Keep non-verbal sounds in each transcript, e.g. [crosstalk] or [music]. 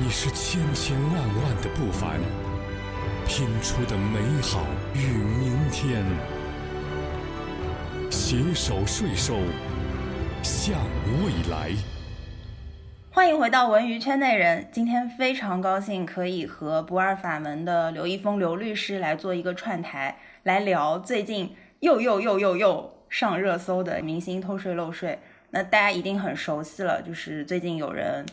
你是千千万万的不凡，拼出的美好与明天。携手税收，向未来。欢迎回到文娱圈内人。今天非常高兴可以和不二法门的刘一峰刘律师来做一个串台，来聊最近又又又又又上热搜的明星偷税漏税。那大家一定很熟悉了，就是最近有人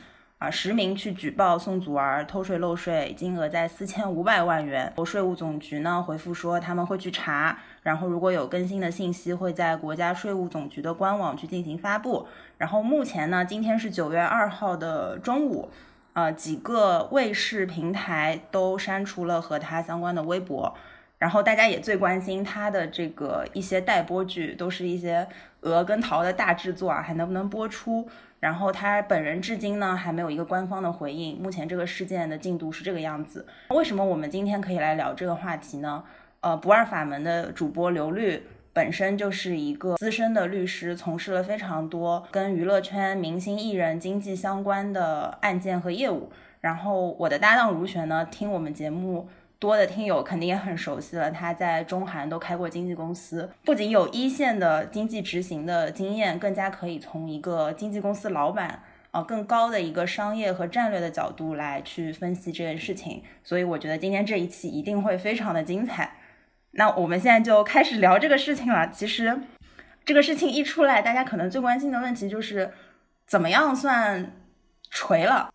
啊实名去举报宋祖儿偷税漏税，金额在四千五百万元。国税务总局呢回复说他们会去查，然后如果有更新的信息，会在国家税务总局的官网去进行发布。然后目前呢，今天是九月二号的中午，呃，几个卫视平台都删除了和他相关的微博。然后大家也最关心他的这个一些待播剧，都是一些鹅跟桃的大制作啊，还能不能播出？然后他本人至今呢还没有一个官方的回应。目前这个事件的进度是这个样子。为什么我们今天可以来聊这个话题呢？呃，不二法门的主播刘律本身就是一个资深的律师，从事了非常多跟娱乐圈明星艺人经济相关的案件和业务。然后我的搭档如璇呢，听我们节目。多的听友肯定也很熟悉了，他在中韩都开过经纪公司，不仅有一线的经济执行的经验，更加可以从一个经纪公司老板啊更高的一个商业和战略的角度来去分析这件事情。所以我觉得今天这一期一定会非常的精彩。那我们现在就开始聊这个事情了。其实这个事情一出来，大家可能最关心的问题就是怎么样算锤了。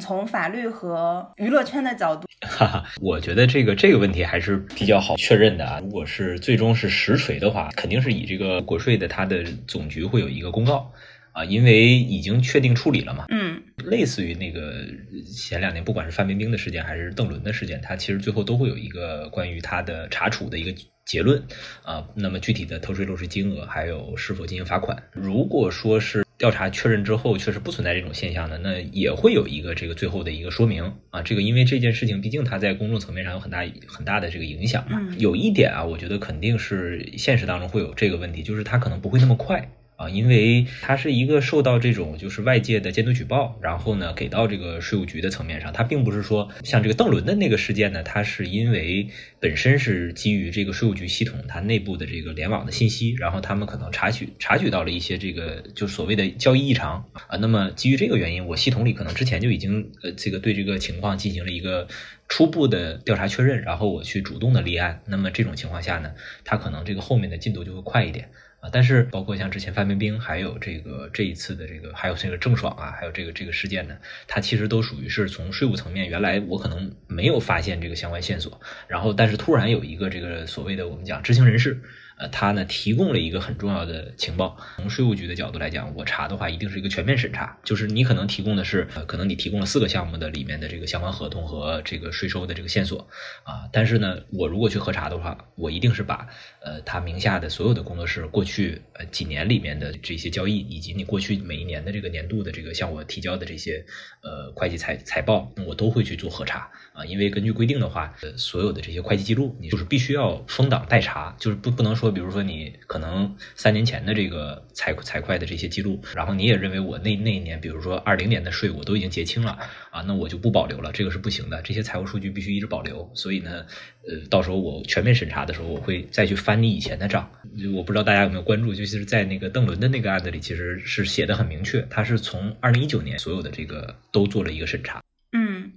从法律和娱乐圈的角度，哈哈，我觉得这个这个问题还是比较好确认的啊。如果是最终是实锤的话，肯定是以这个国税的它的总局会有一个公告啊，因为已经确定处理了嘛。嗯，类似于那个前两年不管是范冰冰的事件还是邓伦的事件，它其实最后都会有一个关于它的查处的一个结论啊。那么具体的偷税漏税金额还有是否进行罚款，如果说是。调查确认之后，确实不存在这种现象的，那也会有一个这个最后的一个说明啊。这个因为这件事情，毕竟它在公众层面上有很大很大的这个影响嘛。有一点啊，我觉得肯定是现实当中会有这个问题，就是它可能不会那么快。啊，因为它是一个受到这种就是外界的监督举报，然后呢给到这个税务局的层面上，它并不是说像这个邓伦的那个事件呢，它是因为本身是基于这个税务局系统它内部的这个联网的信息，然后他们可能查取查取到了一些这个就所谓的交易异常啊，那么基于这个原因，我系统里可能之前就已经呃这个对这个情况进行了一个初步的调查确认，然后我去主动的立案，那么这种情况下呢，它可能这个后面的进度就会快一点。但是，包括像之前范冰冰，还有这个这一次的这个，还有这个郑爽啊，还有这个这个事件呢，它其实都属于是从税务层面，原来我可能没有发现这个相关线索，然后但是突然有一个这个所谓的我们讲知情人士。呃，他呢提供了一个很重要的情报。从税务局的角度来讲，我查的话一定是一个全面审查，就是你可能提供的是，呃，可能你提供了四个项目的里面的这个相关合同和这个税收的这个线索啊。但是呢，我如果去核查的话，我一定是把呃他名下的所有的工作室过去呃几年里面的这些交易，以及你过去每一年的这个年度的这个向我提交的这些呃会计财财报，我都会去做核查啊。因为根据规定的话，呃，所有的这些会计记录，你就是必须要封档待查，就是不不能。说，比如说你可能三年前的这个财财会的这些记录，然后你也认为我那那一年，比如说二零年的税我都已经结清了啊，那我就不保留了，这个是不行的。这些财务数据必须一直保留。所以呢，呃，到时候我全面审查的时候，我会再去翻你以前的账。我不知道大家有没有关注，就是在那个邓伦的那个案子里，其实是写的很明确，他是从二零一九年所有的这个都做了一个审查。嗯，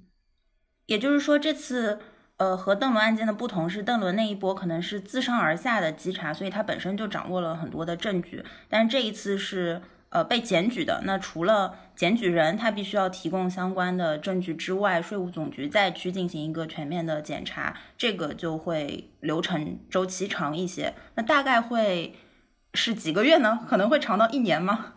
也就是说这次。呃，和邓伦案件的不同是，邓伦那一波可能是自上而下的稽查，所以他本身就掌握了很多的证据。但是这一次是呃被检举的，那除了检举人他必须要提供相关的证据之外，税务总局再去进行一个全面的检查，这个就会流程周期长一些。那大概会是几个月呢？可能会长到一年吗？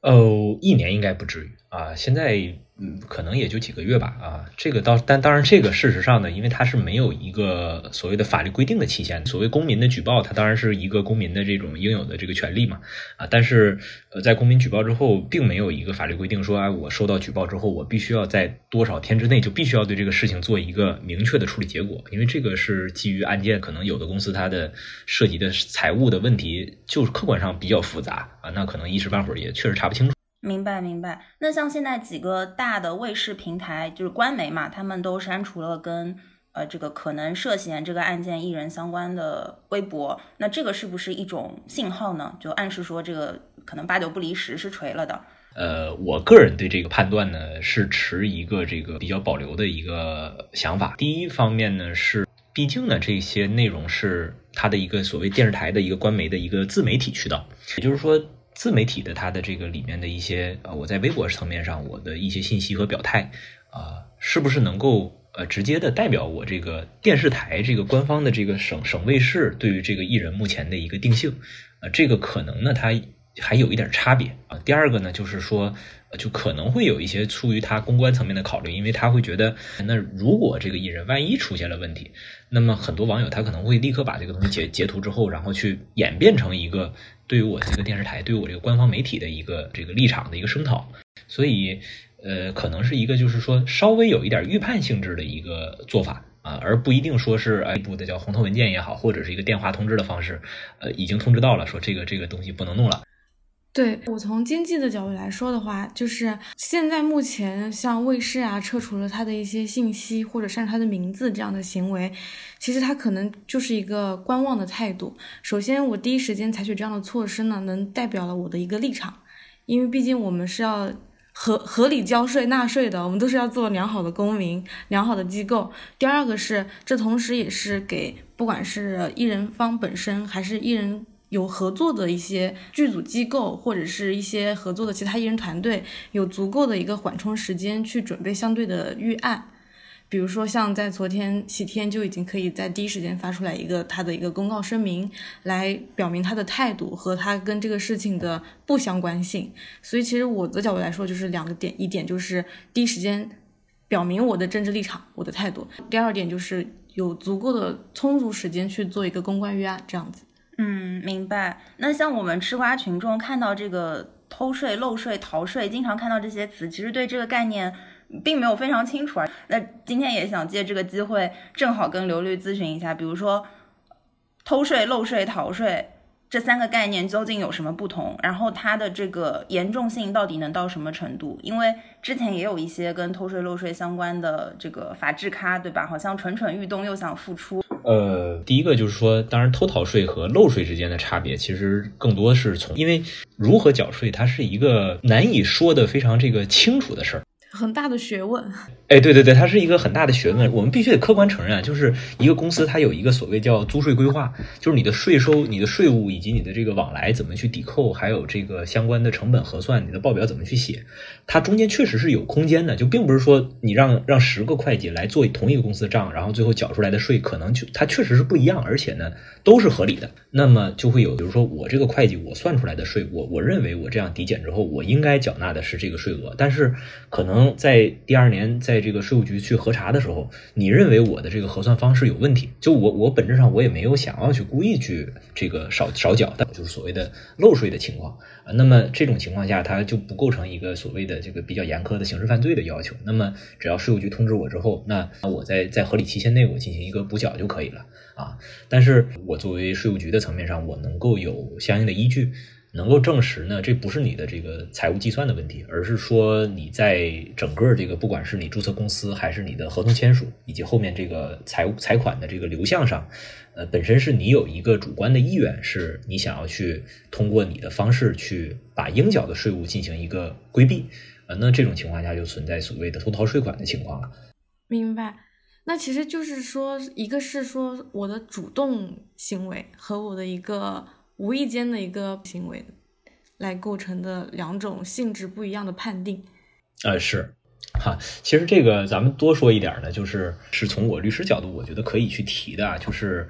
哦，一年应该不至于啊，现在。嗯，可能也就几个月吧，啊，这个倒，但当然，这个事实上呢，因为它是没有一个所谓的法律规定的期限。所谓公民的举报，它当然是一个公民的这种应有的这个权利嘛，啊，但是呃，在公民举报之后，并没有一个法律规定说，啊，我收到举报之后，我必须要在多少天之内就必须要对这个事情做一个明确的处理结果，因为这个是基于案件，可能有的公司它的涉及的财务的问题，就是客观上比较复杂啊，那可能一时半会儿也确实查不清楚。明白明白。那像现在几个大的卫视平台，就是官媒嘛，他们都删除了跟呃这个可能涉嫌这个案件艺人相关的微博，那这个是不是一种信号呢？就暗示说这个可能八九不离十是锤了的。呃，我个人对这个判断呢是持一个这个比较保留的一个想法。第一方面呢是，毕竟呢这些内容是它的一个所谓电视台的一个官媒的一个自媒体渠道，也就是说。自媒体的它的这个里面的一些呃，我在微博层面上我的一些信息和表态啊，是不是能够呃直接的代表我这个电视台这个官方的这个省省卫视对于这个艺人目前的一个定性？啊，这个可能呢，它还有一点差别啊。第二个呢，就是说。就可能会有一些出于他公关层面的考虑，因为他会觉得，那如果这个艺人万一出现了问题，那么很多网友他可能会立刻把这个东西截截图之后，然后去演变成一个对于我这个电视台、对于我这个官方媒体的一个这个立场的一个声讨，所以，呃，可能是一个就是说稍微有一点预判性质的一个做法啊，而不一定说是哎部的叫红头文件也好，或者是一个电话通知的方式，呃，已经通知到了说这个这个东西不能弄了。对我从经济的角度来说的话，就是现在目前像卫视啊撤除了他的一些信息或者删除他的名字这样的行为，其实他可能就是一个观望的态度。首先，我第一时间采取这样的措施呢，能代表了我的一个立场，因为毕竟我们是要合合理交税纳税的，我们都是要做良好的公民、良好的机构。第二个是，这同时也是给不管是艺人方本身还是艺人。有合作的一些剧组机构，或者是一些合作的其他艺人团队，有足够的一个缓冲时间去准备相对的预案。比如说，像在昨天，喜天就已经可以在第一时间发出来一个他的一个公告声明，来表明他的态度和他跟这个事情的不相关性。所以，其实我的角度来说，就是两个点：一点就是第一时间表明我的政治立场、我的态度；第二点就是有足够的充足时间去做一个公关预案，这样子。嗯，明白。那像我们吃瓜群众看到这个偷税、漏税、逃税，经常看到这些词，其实对这个概念并没有非常清楚啊。那今天也想借这个机会，正好跟刘律咨询一下，比如说偷税、漏税、逃税。这三个概念究竟有什么不同？然后它的这个严重性到底能到什么程度？因为之前也有一些跟偷税漏税相关的这个法制咖，对吧？好像蠢蠢欲动，又想复出。呃，第一个就是说，当然偷逃税和漏税之间的差别，其实更多是从，因为如何缴税，它是一个难以说的非常这个清楚的事儿。很大的学问，哎，对对对，它是一个很大的学问。我们必须得客观承认啊，就是一个公司它有一个所谓叫租税规划，就是你的税收、你的税务以及你的这个往来怎么去抵扣，还有这个相关的成本核算，你的报表怎么去写，它中间确实是有空间的，就并不是说你让让十个会计来做同一个公司的账，然后最后缴出来的税可能就它确实是不一样，而且呢都是合理的。那么就会有，比如说我这个会计我算出来的税，我我认为我这样抵减之后，我应该缴纳的是这个税额，但是可能。在第二年，在这个税务局去核查的时候，你认为我的这个核算方式有问题？就我我本质上我也没有想要去故意去这个少少缴的，就是所谓的漏税的情况啊。那么这种情况下，它就不构成一个所谓的这个比较严苛的刑事犯罪的要求。那么只要税务局通知我之后，那我在在合理期限内我进行一个补缴就可以了啊。但是我作为税务局的层面上，我能够有相应的依据。能够证实呢，这不是你的这个财务计算的问题，而是说你在整个这个，不管是你注册公司，还是你的合同签署，以及后面这个财务财款的这个流向上，呃，本身是你有一个主观的意愿，是你想要去通过你的方式去把应缴的税务进行一个规避，呃，那这种情况下就存在所谓的偷逃税款的情况了。明白，那其实就是说，一个是说我的主动行为和我的一个。无意间的一个行为来构成的两种性质不一样的判定，啊是。哈，其实这个咱们多说一点呢，就是是从我律师角度，我觉得可以去提的啊，就是，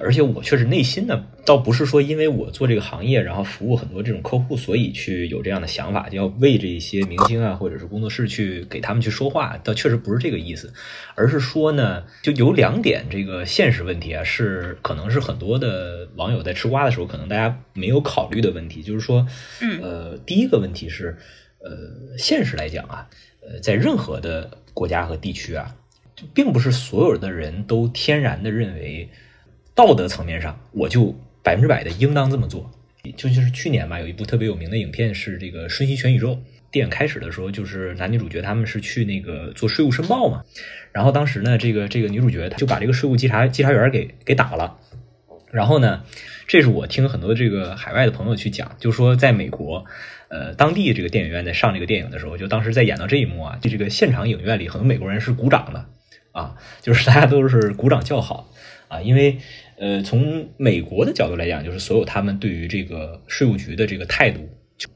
而且我确实内心呢，倒不是说因为我做这个行业，然后服务很多这种客户，所以去有这样的想法，就要为这些明星啊，或者是工作室去给他们去说话，倒确实不是这个意思，而是说呢，就有两点这个现实问题啊，是可能是很多的网友在吃瓜的时候，可能大家没有考虑的问题，就是说，嗯，呃，第一个问题是，呃，现实来讲啊。呃，在任何的国家和地区啊，就并不是所有的人都天然的认为，道德层面上我就百分之百的应当这么做。就就是去年吧，有一部特别有名的影片是这个《瞬息全宇宙》，电影开始的时候，就是男女主角他们是去那个做税务申报嘛，然后当时呢，这个这个女主角她就把这个税务稽查稽查员给给打了，然后呢，这是我听很多这个海外的朋友去讲，就说在美国，呃，当地这个电影院在上这个电影的时候，就当时在演到这一幕啊，就这个现场影院里很多美国人是鼓掌的啊，就是大家都是鼓掌叫好啊，因为呃，从美国的角度来讲，就是所有他们对于这个税务局的这个态度。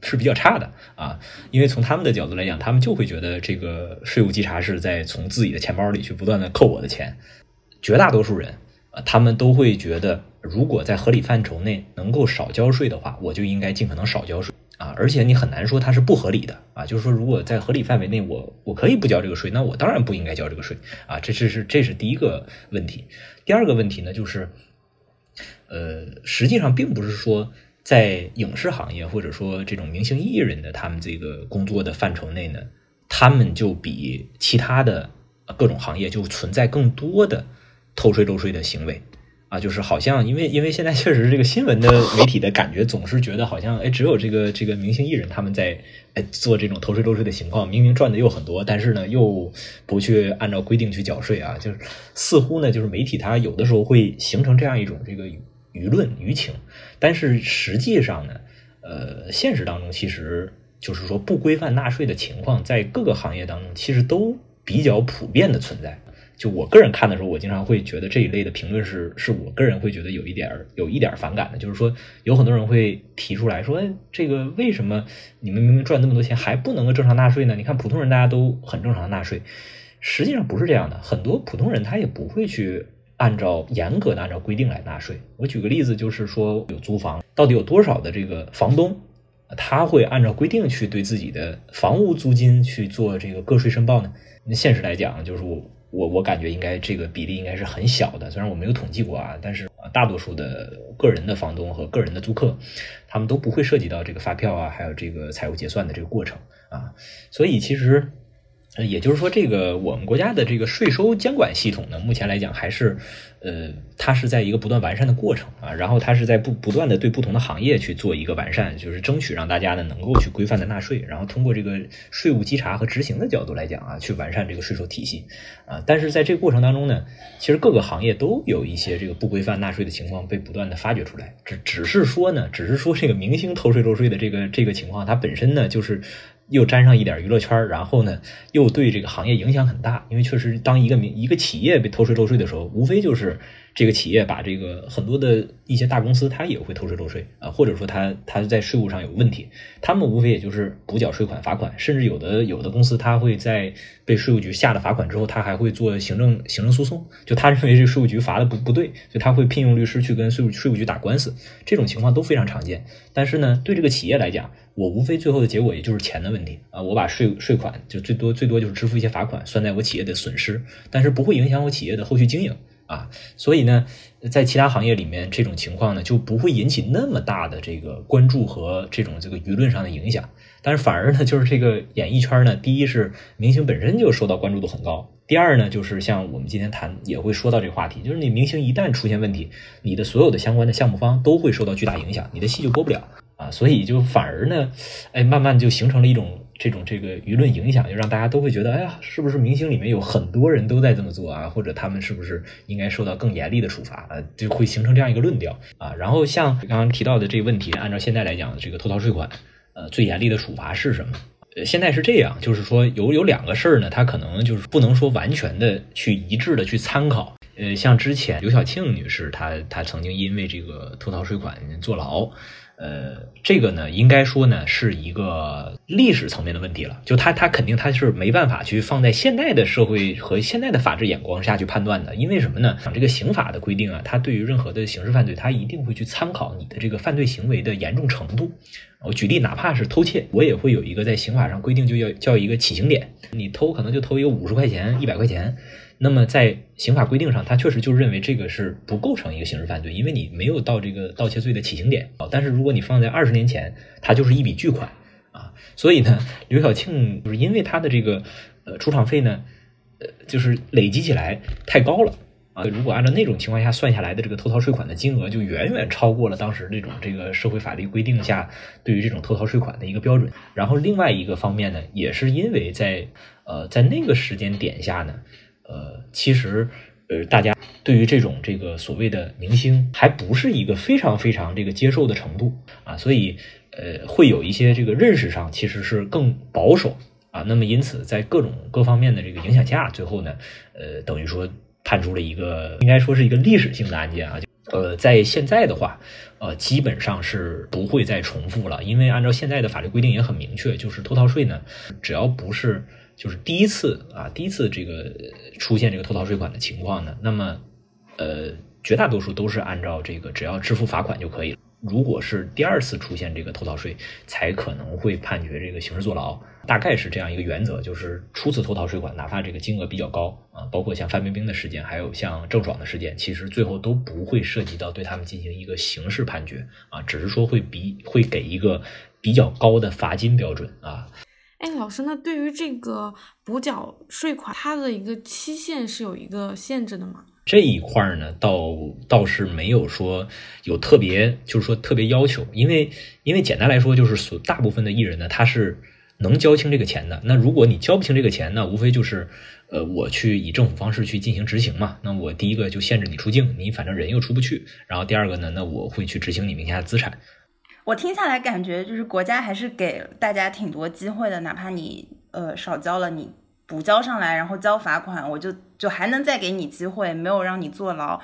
是比较差的啊，因为从他们的角度来讲，他们就会觉得这个税务稽查是在从自己的钱包里去不断的扣我的钱。绝大多数人啊，他们都会觉得，如果在合理范畴内能够少交税的话，我就应该尽可能少交税啊。而且你很难说它是不合理的啊，就是说如果在合理范围内，我我可以不交这个税，那我当然不应该交这个税啊。这是是这是第一个问题。第二个问题呢，就是呃，实际上并不是说。在影视行业或者说这种明星艺人的他们这个工作的范畴内呢，他们就比其他的各种行业就存在更多的偷税漏税的行为啊，就是好像因为因为现在确实这个新闻的媒体的感觉总是觉得好像哎只有这个这个明星艺人他们在哎做这种偷税漏税的情况，明明赚的又很多，但是呢又不去按照规定去缴税啊，就是似乎呢就是媒体它有的时候会形成这样一种这个。舆论舆情，但是实际上呢，呃，现实当中其实就是说不规范纳税的情况，在各个行业当中其实都比较普遍的存在。就我个人看的时候，我经常会觉得这一类的评论是是我个人会觉得有一点儿有一点儿反感的。就是说，有很多人会提出来说，这个为什么你们明明赚那么多钱还不能够正常纳税呢？你看普通人大家都很正常纳税，实际上不是这样的，很多普通人他也不会去。按照严格的按照规定来纳税。我举个例子，就是说有租房，到底有多少的这个房东，他会按照规定去对自己的房屋租金去做这个个税申报呢？那现实来讲，就是我我我感觉应该这个比例应该是很小的。虽然我没有统计过啊，但是，大多数的个人的房东和个人的租客，他们都不会涉及到这个发票啊，还有这个财务结算的这个过程啊。所以其实。呃也就是说，这个我们国家的这个税收监管系统呢，目前来讲还是，呃，它是在一个不断完善的过程啊。然后它是在不不断的对不同的行业去做一个完善，就是争取让大家呢能够去规范的纳税，然后通过这个税务稽查和执行的角度来讲啊，去完善这个税收体系啊。但是在这个过程当中呢，其实各个行业都有一些这个不规范纳税的情况被不断的发掘出来。只只是说呢，只是说这个明星偷税漏税的这个这个情况，它本身呢就是。又沾上一点娱乐圈然后呢，又对这个行业影响很大。因为确实，当一个名一个企业被偷税漏税的时候，无非就是这个企业把这个很多的一些大公司，它也会偷税漏税啊，或者说它它在税务上有问题，他们无非也就是补缴税款、罚款，甚至有的有的公司，它会在被税务局下了罚款之后，他还会做行政行政诉讼，就他认为这税务局罚的不不对，所以他会聘用律师去跟税务税务局打官司，这种情况都非常常见。但是呢，对这个企业来讲，我无非最后的结果也就是钱的问题啊，我把税税款就最多最多就是支付一些罚款，算在我企业的损失，但是不会影响我企业的后续经营啊。所以呢，在其他行业里面这种情况呢就不会引起那么大的这个关注和这种这个舆论上的影响，但是反而呢就是这个演艺圈呢，第一是明星本身就受到关注度很高，第二呢就是像我们今天谈也会说到这个话题，就是你明星一旦出现问题，你的所有的相关的项目方都会受到巨大影响，你的戏就播不了。啊，所以就反而呢，哎，慢慢就形成了一种这种这个舆论影响，就让大家都会觉得，哎呀，是不是明星里面有很多人都在这么做啊？或者他们是不是应该受到更严厉的处罚？啊，就会形成这样一个论调啊。然后像刚刚提到的这个问题，按照现在来讲，这个偷逃税款，呃，最严厉的处罚是什么？呃，现在是这样，就是说有有两个事儿呢，它可能就是不能说完全的去一致的去参考。呃，像之前刘晓庆女士，她她曾经因为这个偷逃税款坐牢。呃，这个呢，应该说呢，是一个历史层面的问题了。就他，他肯定他是没办法去放在现代的社会和现代的法治眼光下去判断的。因为什么呢？讲这个刑法的规定啊，它对于任何的刑事犯罪，它一定会去参考你的这个犯罪行为的严重程度。我举例，哪怕是偷窃，我也会有一个在刑法上规定，就要叫一个起刑点。你偷可能就偷一个五十块钱、一百块钱。那么在刑法规定上，他确实就认为这个是不构成一个刑事犯罪，因为你没有到这个盗窃罪的起刑点啊。但是如果你放在二十年前，它就是一笔巨款啊。所以呢，刘晓庆就是因为他的这个呃出场费呢，呃就是累积起来太高了。啊。如果按照那种情况下算下来的这个偷逃税款的金额，就远远超过了当时这种这个社会法律规定下对于这种偷逃税款的一个标准。然后另外一个方面呢，也是因为在呃在那个时间点下呢，呃，其实呃大家对于这种这个所谓的明星还不是一个非常非常这个接受的程度啊，所以呃会有一些这个认识上其实是更保守。啊，那么因此，在各种各方面的这个影响下，最后呢，呃，等于说判出了一个应该说是一个历史性的案件啊。呃，在现在的话，呃，基本上是不会再重复了，因为按照现在的法律规定也很明确，就是偷逃税呢，只要不是就是第一次啊，第一次这个出现这个偷逃税款的情况呢，那么呃，绝大多数都是按照这个只要支付罚款就可以了。如果是第二次出现这个偷逃税，才可能会判决这个刑事坐牢，大概是这样一个原则。就是初次偷逃税款，哪怕这个金额比较高啊，包括像范冰冰的事件，还有像郑爽的事件，其实最后都不会涉及到对他们进行一个刑事判决啊，只是说会比会给一个比较高的罚金标准啊。哎，老师，那对于这个补缴税款，它的一个期限是有一个限制的吗？这一块呢，倒倒是没有说有特别，就是说特别要求，因为因为简单来说，就是所大部分的艺人呢，他是能交清这个钱的。那如果你交不清这个钱呢，无非就是呃，我去以政府方式去进行执行嘛。那我第一个就限制你出境，你反正人又出不去。然后第二个呢，那我会去执行你名下的资产。我听下来感觉就是国家还是给大家挺多机会的，哪怕你呃少交了你。补交上来，然后交罚款，我就就还能再给你机会，没有让你坐牢。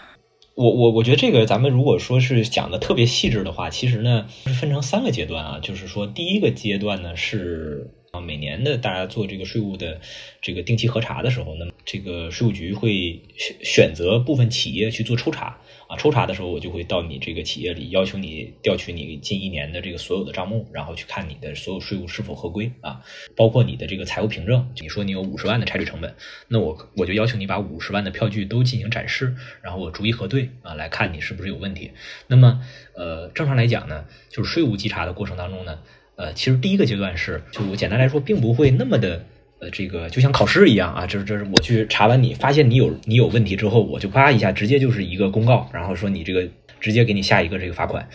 我我我觉得这个咱们如果说是讲的特别细致的话，其实呢是分成三个阶段啊，就是说第一个阶段呢是啊每年的大家做这个税务的这个定期核查的时候，那这个税务局会选选择部分企业去做抽查。啊，抽查的时候我就会到你这个企业里，要求你调取你近一年的这个所有的账目，然后去看你的所有税务是否合规啊，包括你的这个财务凭证。你说你有五十万的差旅成本，那我我就要求你把五十万的票据都进行展示，然后我逐一核对啊，来看你是不是有问题。那么，呃，正常来讲呢，就是税务稽查的过程当中呢，呃，其实第一个阶段是，就我简单来说，并不会那么的。呃，这个就像考试一样啊，就是就是我去查完你，发现你有你有问题之后，我就啪一下直接就是一个公告，然后说你这个直接给你下一个这个罚款，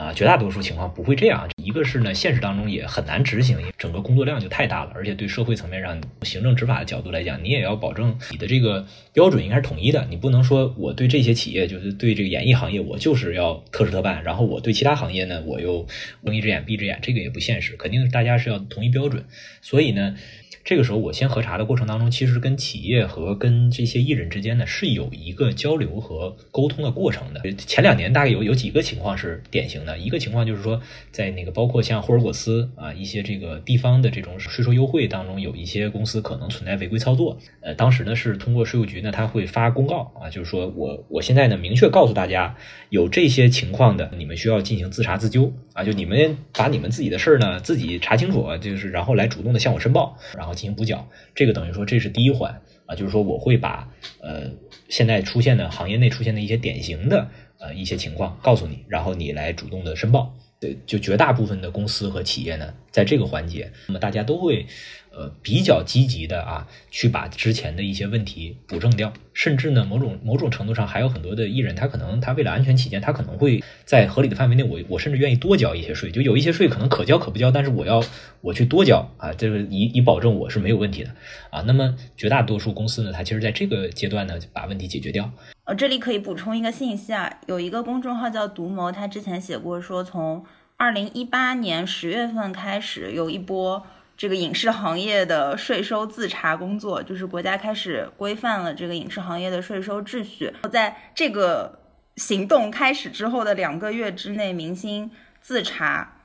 啊，绝大多数情况不会这样。一个是呢，现实当中也很难执行，整个工作量就太大了，而且对社会层面上行政执法的角度来讲，你也要保证你的这个标准应该是统一的，你不能说我对这些企业就是对这个演艺行业我就是要特事特办，然后我对其他行业呢我又睁一只眼闭一只眼，这个也不现实，肯定大家是要统一标准，所以呢。这个时候，我先核查的过程当中，其实跟企业和跟这些艺人之间呢，是有一个交流和沟通的过程的。前两年大概有有几个情况是典型的，一个情况就是说，在那个包括像霍尔果斯啊一些这个地方的这种税收优惠当中，有一些公司可能存在违规操作。呃，当时呢是通过税务局呢，他会发公告啊，就是说我我现在呢明确告诉大家，有这些情况的，你们需要进行自查自纠啊，就你们把你们自己的事儿呢自己查清楚，就是然后来主动的向我申报，然后。进行补缴，这个等于说这是第一环啊，就是说我会把呃现在出现的行业内出现的一些典型的呃一些情况告诉你，然后你来主动的申报。对，就绝大部分的公司和企业呢，在这个环节，那么大家都会。呃，比较积极的啊，去把之前的一些问题补正掉，甚至呢，某种某种程度上还有很多的艺人，他可能他为了安全起见，他可能会在合理的范围内，我我甚至愿意多交一些税，就有一些税可能可交可不交，但是我要我去多交啊，这个以以保证我是没有问题的啊。那么绝大多数公司呢，它其实在这个阶段呢，把问题解决掉。呃，这里可以补充一个信息啊，有一个公众号叫独谋，他之前写过说，从二零一八年十月份开始有一波。这个影视行业的税收自查工作，就是国家开始规范了这个影视行业的税收秩序。在这个行动开始之后的两个月之内，明星自查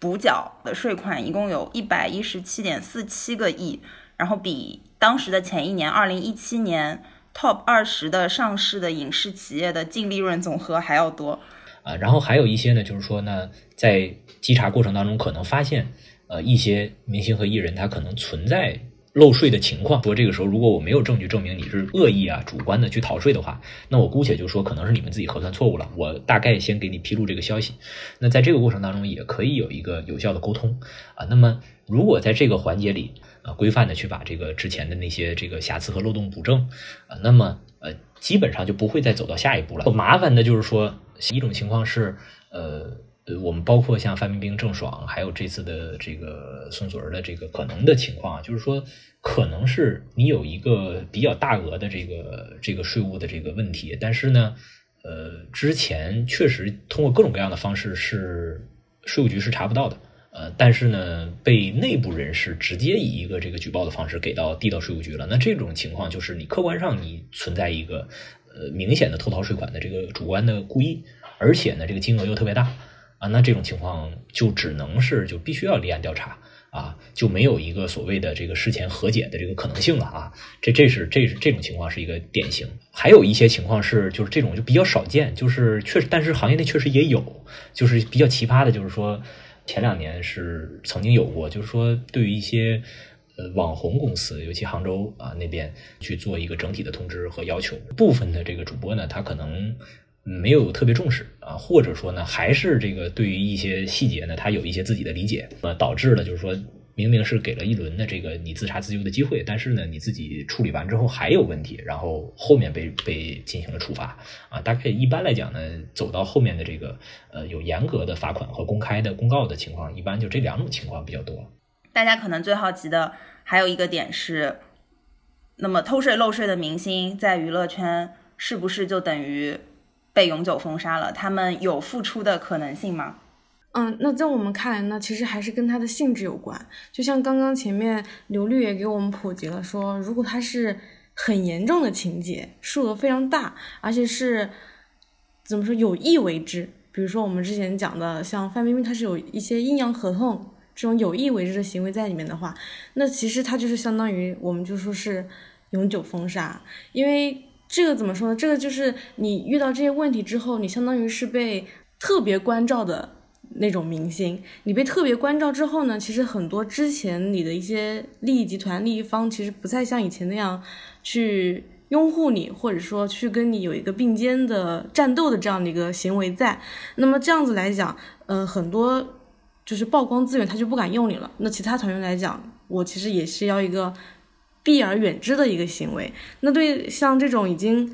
补缴的税款一共有一百一十七点四七个亿，然后比当时的前一年二零一七年 Top 二十的上市的影视企业的净利润总和还要多。啊，然后还有一些呢，就是说呢，在稽查过程当中可能发现。呃，一些明星和艺人他可能存在漏税的情况。说这个时候，如果我没有证据证明你是恶意啊、主观的去逃税的话，那我姑且就说可能是你们自己核算错误了。我大概先给你披露这个消息。那在这个过程当中，也可以有一个有效的沟通啊。那么，如果在这个环节里啊，规范的去把这个之前的那些这个瑕疵和漏洞补正啊，那么呃，基本上就不会再走到下一步了。麻烦的就是说，一种情况是，呃。呃，我们包括像范冰冰、郑爽，还有这次的这个宋祖儿的这个可能的情况啊，就是说，可能是你有一个比较大额的这个这个税务的这个问题，但是呢，呃，之前确实通过各种各样的方式是税务局是查不到的，呃，但是呢，被内部人士直接以一个这个举报的方式给到递到税务局了，那这种情况就是你客观上你存在一个呃明显的偷逃税款的这个主观的故意，而且呢，这个金额又特别大。啊，那这种情况就只能是就必须要立案调查啊，就没有一个所谓的这个事前和解的这个可能性了啊。这这是这是这种情况是一个典型。还有一些情况是就是这种就比较少见，就是确实，但是行业内确实也有，就是比较奇葩的，就是说前两年是曾经有过，就是说对于一些呃网红公司，尤其杭州啊那边去做一个整体的通知和要求，部分的这个主播呢，他可能。没有特别重视啊，或者说呢，还是这个对于一些细节呢，他有一些自己的理解，呃，导致了就是说明明是给了一轮的这个你自查自纠的机会，但是呢，你自己处理完之后还有问题，然后后面被被进行了处罚啊。大概一般来讲呢，走到后面的这个呃有严格的罚款和公开的公告的情况，一般就这两种情况比较多。大家可能最好奇的还有一个点是，那么偷税漏税的明星在娱乐圈是不是就等于？被永久封杀了，他们有复出的可能性吗？嗯，那在我们看来呢，其实还是跟他的性质有关。就像刚刚前面刘律也给我们普及了，说如果他是很严重的情节，数额非常大，而且是怎么说有意为之，比如说我们之前讲的，像范冰冰，她是有一些阴阳合同这种有意为之的行为在里面的话，那其实他就是相当于我们就说是永久封杀，因为。这个怎么说呢？这个就是你遇到这些问题之后，你相当于是被特别关照的那种明星。你被特别关照之后呢，其实很多之前你的一些利益集团、利益方，其实不再像以前那样去拥护你，或者说去跟你有一个并肩的战斗的这样的一个行为在。那么这样子来讲，呃，很多就是曝光资源他就不敢用你了。那其他团员来讲，我其实也是要一个。避而远之的一个行为，那对像这种已经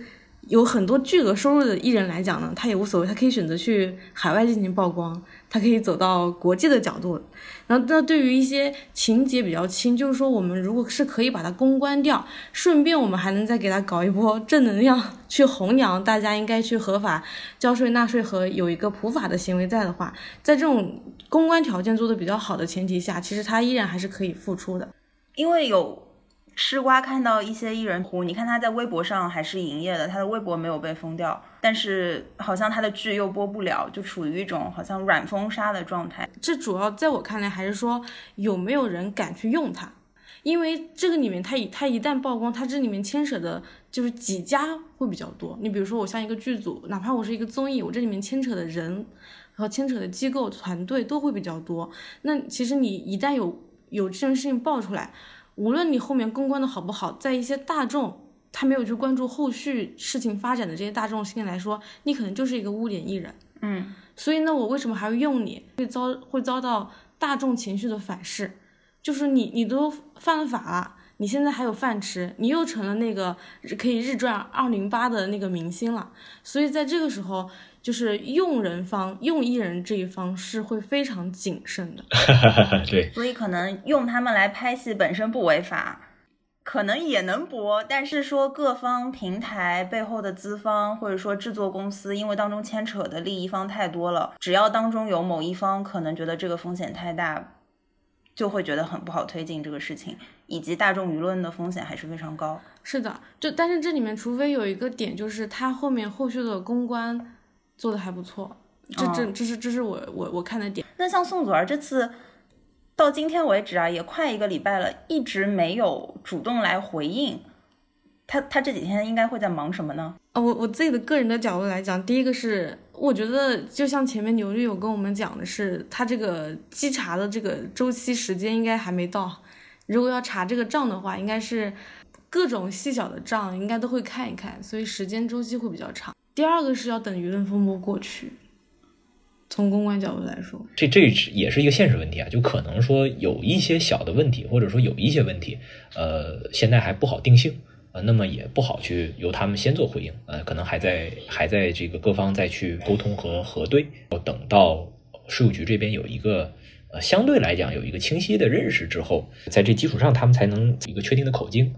有很多巨额收入的艺人来讲呢，他也无所谓，他可以选择去海外进行曝光，他可以走到国际的角度。那那对于一些情节比较轻，就是说我们如果是可以把它公关掉，顺便我们还能再给他搞一波正能量，去弘扬大家应该去合法交税纳税和有一个普法的行为在的话，在这种公关条件做的比较好的前提下，其实他依然还是可以付出的，因为有。吃瓜看到一些艺人糊，你看他在微博上还是营业的，他的微博没有被封掉，但是好像他的剧又播不了，就处于一种好像软封杀的状态。这主要在我看来还是说有没有人敢去用它，因为这个里面他一他一旦曝光，他这里面牵扯的就是几家会比较多。你比如说我像一个剧组，哪怕我是一个综艺，我这里面牵扯的人和牵扯的机构团队都会比较多。那其实你一旦有有这件事情爆出来。无论你后面公关的好不好，在一些大众他没有去关注后续事情发展的这些大众心里来说，你可能就是一个污点艺人。嗯，所以呢，我为什么还要用你？会遭会遭到大众情绪的反噬，就是你你都犯了法了，你现在还有饭吃，你又成了那个可以日赚二零八的那个明星了。所以在这个时候。就是用人方用艺人这一方是会非常谨慎的，[laughs] 对，所以可能用他们来拍戏本身不违法，可能也能播，但是说各方平台背后的资方或者说制作公司，因为当中牵扯的利益方太多了，只要当中有某一方可能觉得这个风险太大，就会觉得很不好推进这个事情，以及大众舆论的风险还是非常高。是的，就但是这里面除非有一个点，就是他后面后续的公关。做的还不错，这这这是这是我我我看的点。那像宋祖儿这次到今天为止啊，也快一个礼拜了，一直没有主动来回应。他他这几天应该会在忙什么呢？啊，我我自己的个人的角度来讲，第一个是我觉得就像前面牛律有跟我们讲的是，他这个稽查的这个周期时间应该还没到。如果要查这个账的话，应该是各种细小的账应该都会看一看，所以时间周期会比较长。第二个是要等舆论风波过去。从公关角度来说，这这也是一个现实问题啊，就可能说有一些小的问题，或者说有一些问题，呃，现在还不好定性呃，那么也不好去由他们先做回应，呃，可能还在还在这个各方再去沟通和核对，要等到税务局这边有一个呃相对来讲有一个清晰的认识之后，在这基础上他们才能一个确定的口径。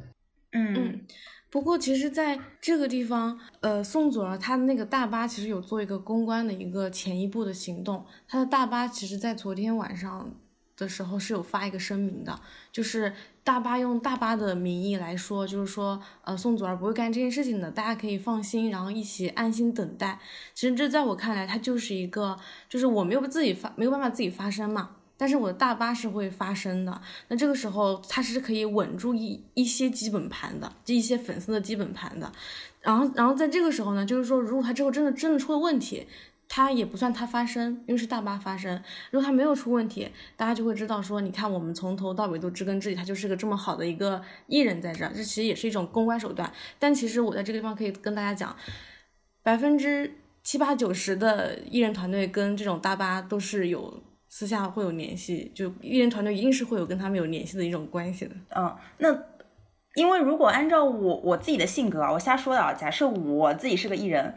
嗯，不过其实在这个地方，呃，宋祖儿他的那个大巴其实有做一个公关的一个前一步的行动，他的大巴其实在昨天晚上的时候是有发一个声明的，就是大巴用大巴的名义来说，就是说，呃，宋祖儿不会干这件事情的，大家可以放心，然后一起安心等待。其实这在我看来，它就是一个，就是我没有自己发，没有办法自己发声嘛。但是我的大巴是会发声的，那这个时候它是可以稳住一一些基本盘的，这一些粉丝的基本盘的。然后，然后在这个时候呢，就是说，如果他之后真的真的出了问题，他也不算他发声，因为是大巴发声。如果他没有出问题，大家就会知道说，你看我们从头到尾都知根知底，他就是个这么好的一个艺人在这儿，这其实也是一种公关手段。但其实我在这个地方可以跟大家讲，百分之七八九十的艺人团队跟这种大巴都是有。私下会有联系，就艺人团队一定是会有跟他们有联系的一种关系的。嗯，那因为如果按照我我自己的性格啊，我瞎说的啊，假设我自己是个艺人，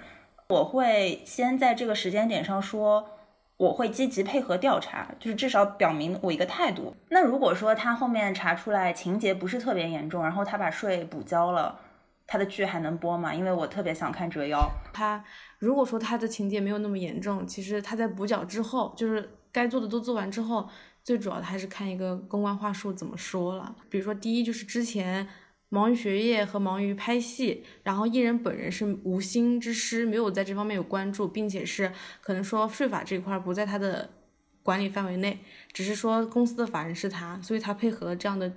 我会先在这个时间点上说，我会积极配合调查，就是至少表明我一个态度。那如果说他后面查出来情节不是特别严重，然后他把税补交了，他的剧还能播吗？因为我特别想看折腰。他如果说他的情节没有那么严重，其实他在补缴之后就是。该做的都做完之后，最主要的还是看一个公关话术怎么说了。比如说，第一就是之前忙于学业和忙于拍戏，然后艺人本人是无心之失，没有在这方面有关注，并且是可能说税法这块不在他的管理范围内，只是说公司的法人是他，所以他配合这样的。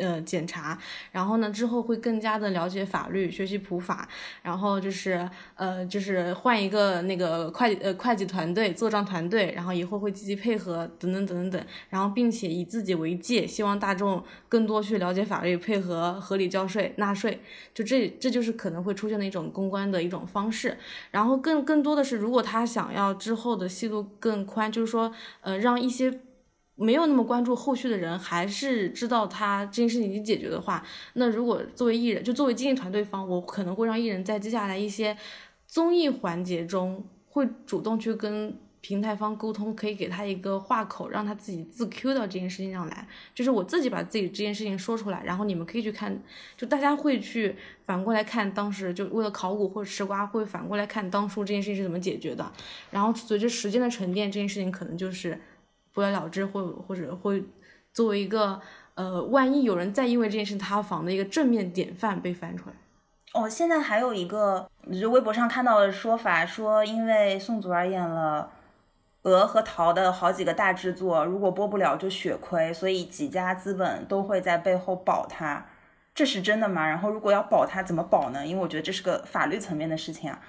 呃，检查，然后呢，之后会更加的了解法律，学习普法，然后就是呃，就是换一个那个会计呃会计团队、做账团队，然后以后会积极配合等等等等等，然后并且以自己为戒，希望大众更多去了解法律，配合合理交税纳税，就这这就是可能会出现的一种公关的一种方式，然后更更多的是，如果他想要之后的戏路更宽，就是说呃让一些。没有那么关注后续的人，还是知道他这件事情已经解决的话，那如果作为艺人，就作为经纪团队方，我可能会让艺人在接下来一些综艺环节中，会主动去跟平台方沟通，可以给他一个话口，让他自己自 Q 到这件事情上来，就是我自己把自己这件事情说出来，然后你们可以去看，就大家会去反过来看当时就为了考古或者吃瓜，会反过来看当初这件事情是怎么解决的，然后随着时间的沉淀，这件事情可能就是。不了了之，或或者会作为一个呃，万一有人再因为这件事塌房的一个正面典范被翻出来。哦，现在还有一个，就微博上看到的说法，说因为宋祖儿演了鹅和桃的好几个大制作，如果播不了就血亏，所以几家资本都会在背后保他，这是真的吗？然后如果要保他，怎么保呢？因为我觉得这是个法律层面的事情啊。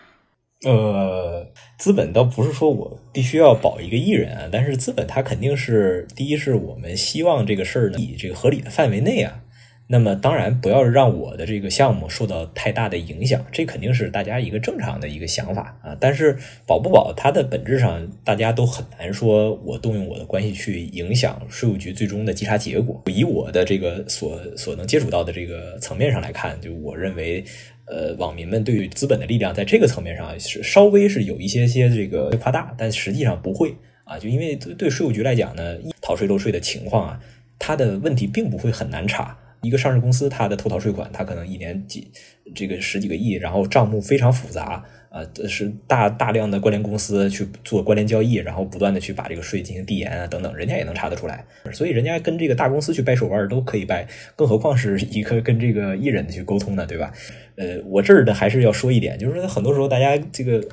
呃，资本倒不是说我必须要保一个艺人啊，但是资本它肯定是第一，是我们希望这个事儿呢以这个合理的范围内啊，那么当然不要让我的这个项目受到太大的影响，这肯定是大家一个正常的一个想法啊。但是保不保，它的本质上大家都很难说，我动用我的关系去影响税务局最终的稽查结果。以我的这个所所能接触到的这个层面上来看，就我认为。呃，网民们对于资本的力量在这个层面上是稍微是有一些些这个夸大，但实际上不会啊，就因为对税务局来讲呢，逃税漏税的情况啊，它的问题并不会很难查。一个上市公司，它的偷逃税款，它可能一年几这个十几个亿，然后账目非常复杂。啊，是大大量的关联公司去做关联交易，然后不断的去把这个税进行递延啊等等，人家也能查得出来。所以人家跟这个大公司去掰手腕都可以掰，更何况是一个跟这个艺人去沟通呢，对吧？呃，我这儿呢还是要说一点，就是说很多时候大家这个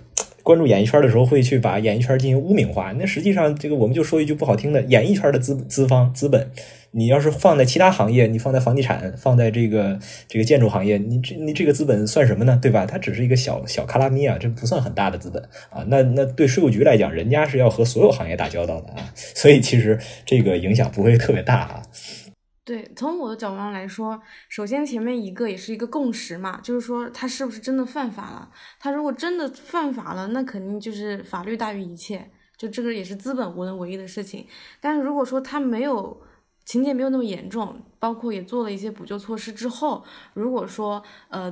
关注演艺圈的时候会去把演艺圈进行污名化，那实际上这个我们就说一句不好听的，演艺圈的资资方资本。你要是放在其他行业，你放在房地产，放在这个这个建筑行业，你这你这个资本算什么呢？对吧？它只是一个小小卡拉米啊，这不算很大的资本啊。那那对税务局来讲，人家是要和所有行业打交道的啊，所以其实这个影响不会特别大啊。对，从我的角度上来说，首先前面一个也是一个共识嘛，就是说他是不是真的犯法了？他如果真的犯法了，那肯定就是法律大于一切，就这个也是资本无能为力的事情。但是如果说他没有，情节没有那么严重，包括也做了一些补救措施之后，如果说呃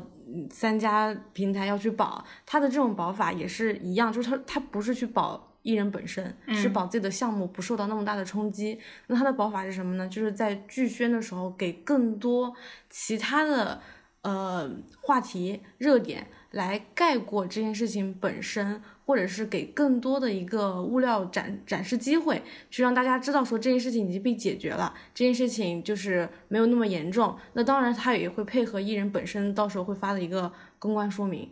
三家平台要去保，他的这种保法也是一样，就是他他不是去保艺人本身，是保自己的项目不受到那么大的冲击。那他的保法是什么呢？就是在剧宣的时候给更多其他的呃话题热点来盖过这件事情本身。或者是给更多的一个物料展展示机会，去让大家知道说这件事情已经被解决了，这件事情就是没有那么严重。那当然，他也会配合艺人本身到时候会发的一个公关说明。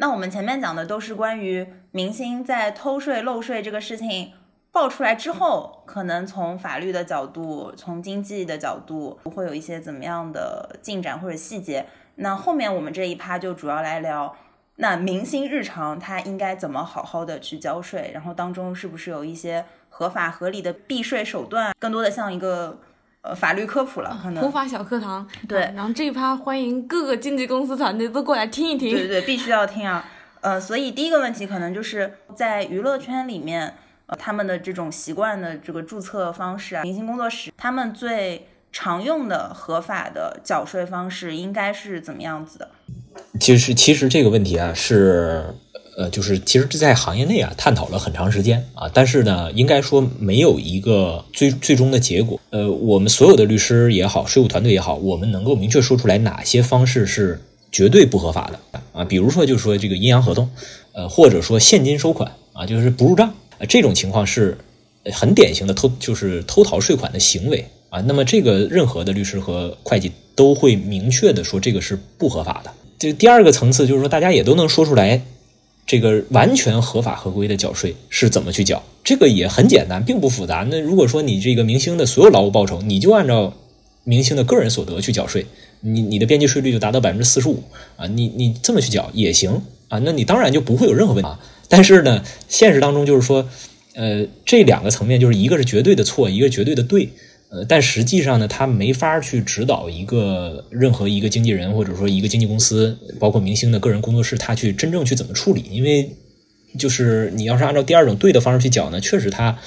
那我们前面讲的都是关于明星在偷税漏税这个事情爆出来之后，可能从法律的角度、从经济的角度会有一些怎么样的进展或者细节。那后面我们这一趴就主要来聊。那明星日常他应该怎么好好的去交税？然后当中是不是有一些合法合理的避税手段？更多的像一个呃法律科普了，可能普法小课堂。对，然后这一趴欢迎各个经纪公司团队都过来听一听。对对对，必须要听啊。呃，所以第一个问题可能就是在娱乐圈里面，呃，他们的这种习惯的这个注册方式啊，明星工作室他们最常用的合法的缴税方式应该是怎么样子的？其实，其实这个问题啊，是呃，就是其实这在行业内啊探讨了很长时间啊，但是呢，应该说没有一个最最终的结果。呃，我们所有的律师也好，税务团队也好，我们能够明确说出来哪些方式是绝对不合法的啊？比如说，就是说这个阴阳合同，呃，或者说现金收款啊，就是不入账啊，这种情况是很典型的偷，就是偷逃税款的行为啊。那么，这个任何的律师和会计都会明确的说，这个是不合法的。这第二个层次就是说，大家也都能说出来，这个完全合法合规的缴税是怎么去缴？这个也很简单，并不复杂。那如果说你这个明星的所有劳务报酬，你就按照明星的个人所得去缴税，你你的边际税率就达到百分之四十五啊，你你这么去缴也行啊，那你当然就不会有任何问题。但是呢，现实当中就是说，呃，这两个层面就是一个是绝对的错，一个绝对的对。呃，但实际上呢，他没法去指导一个任何一个经纪人或者说一个经纪公司，包括明星的个人工作室，他去真正去怎么处理。因为就是你要是按照第二种对的方式去讲呢，确实他，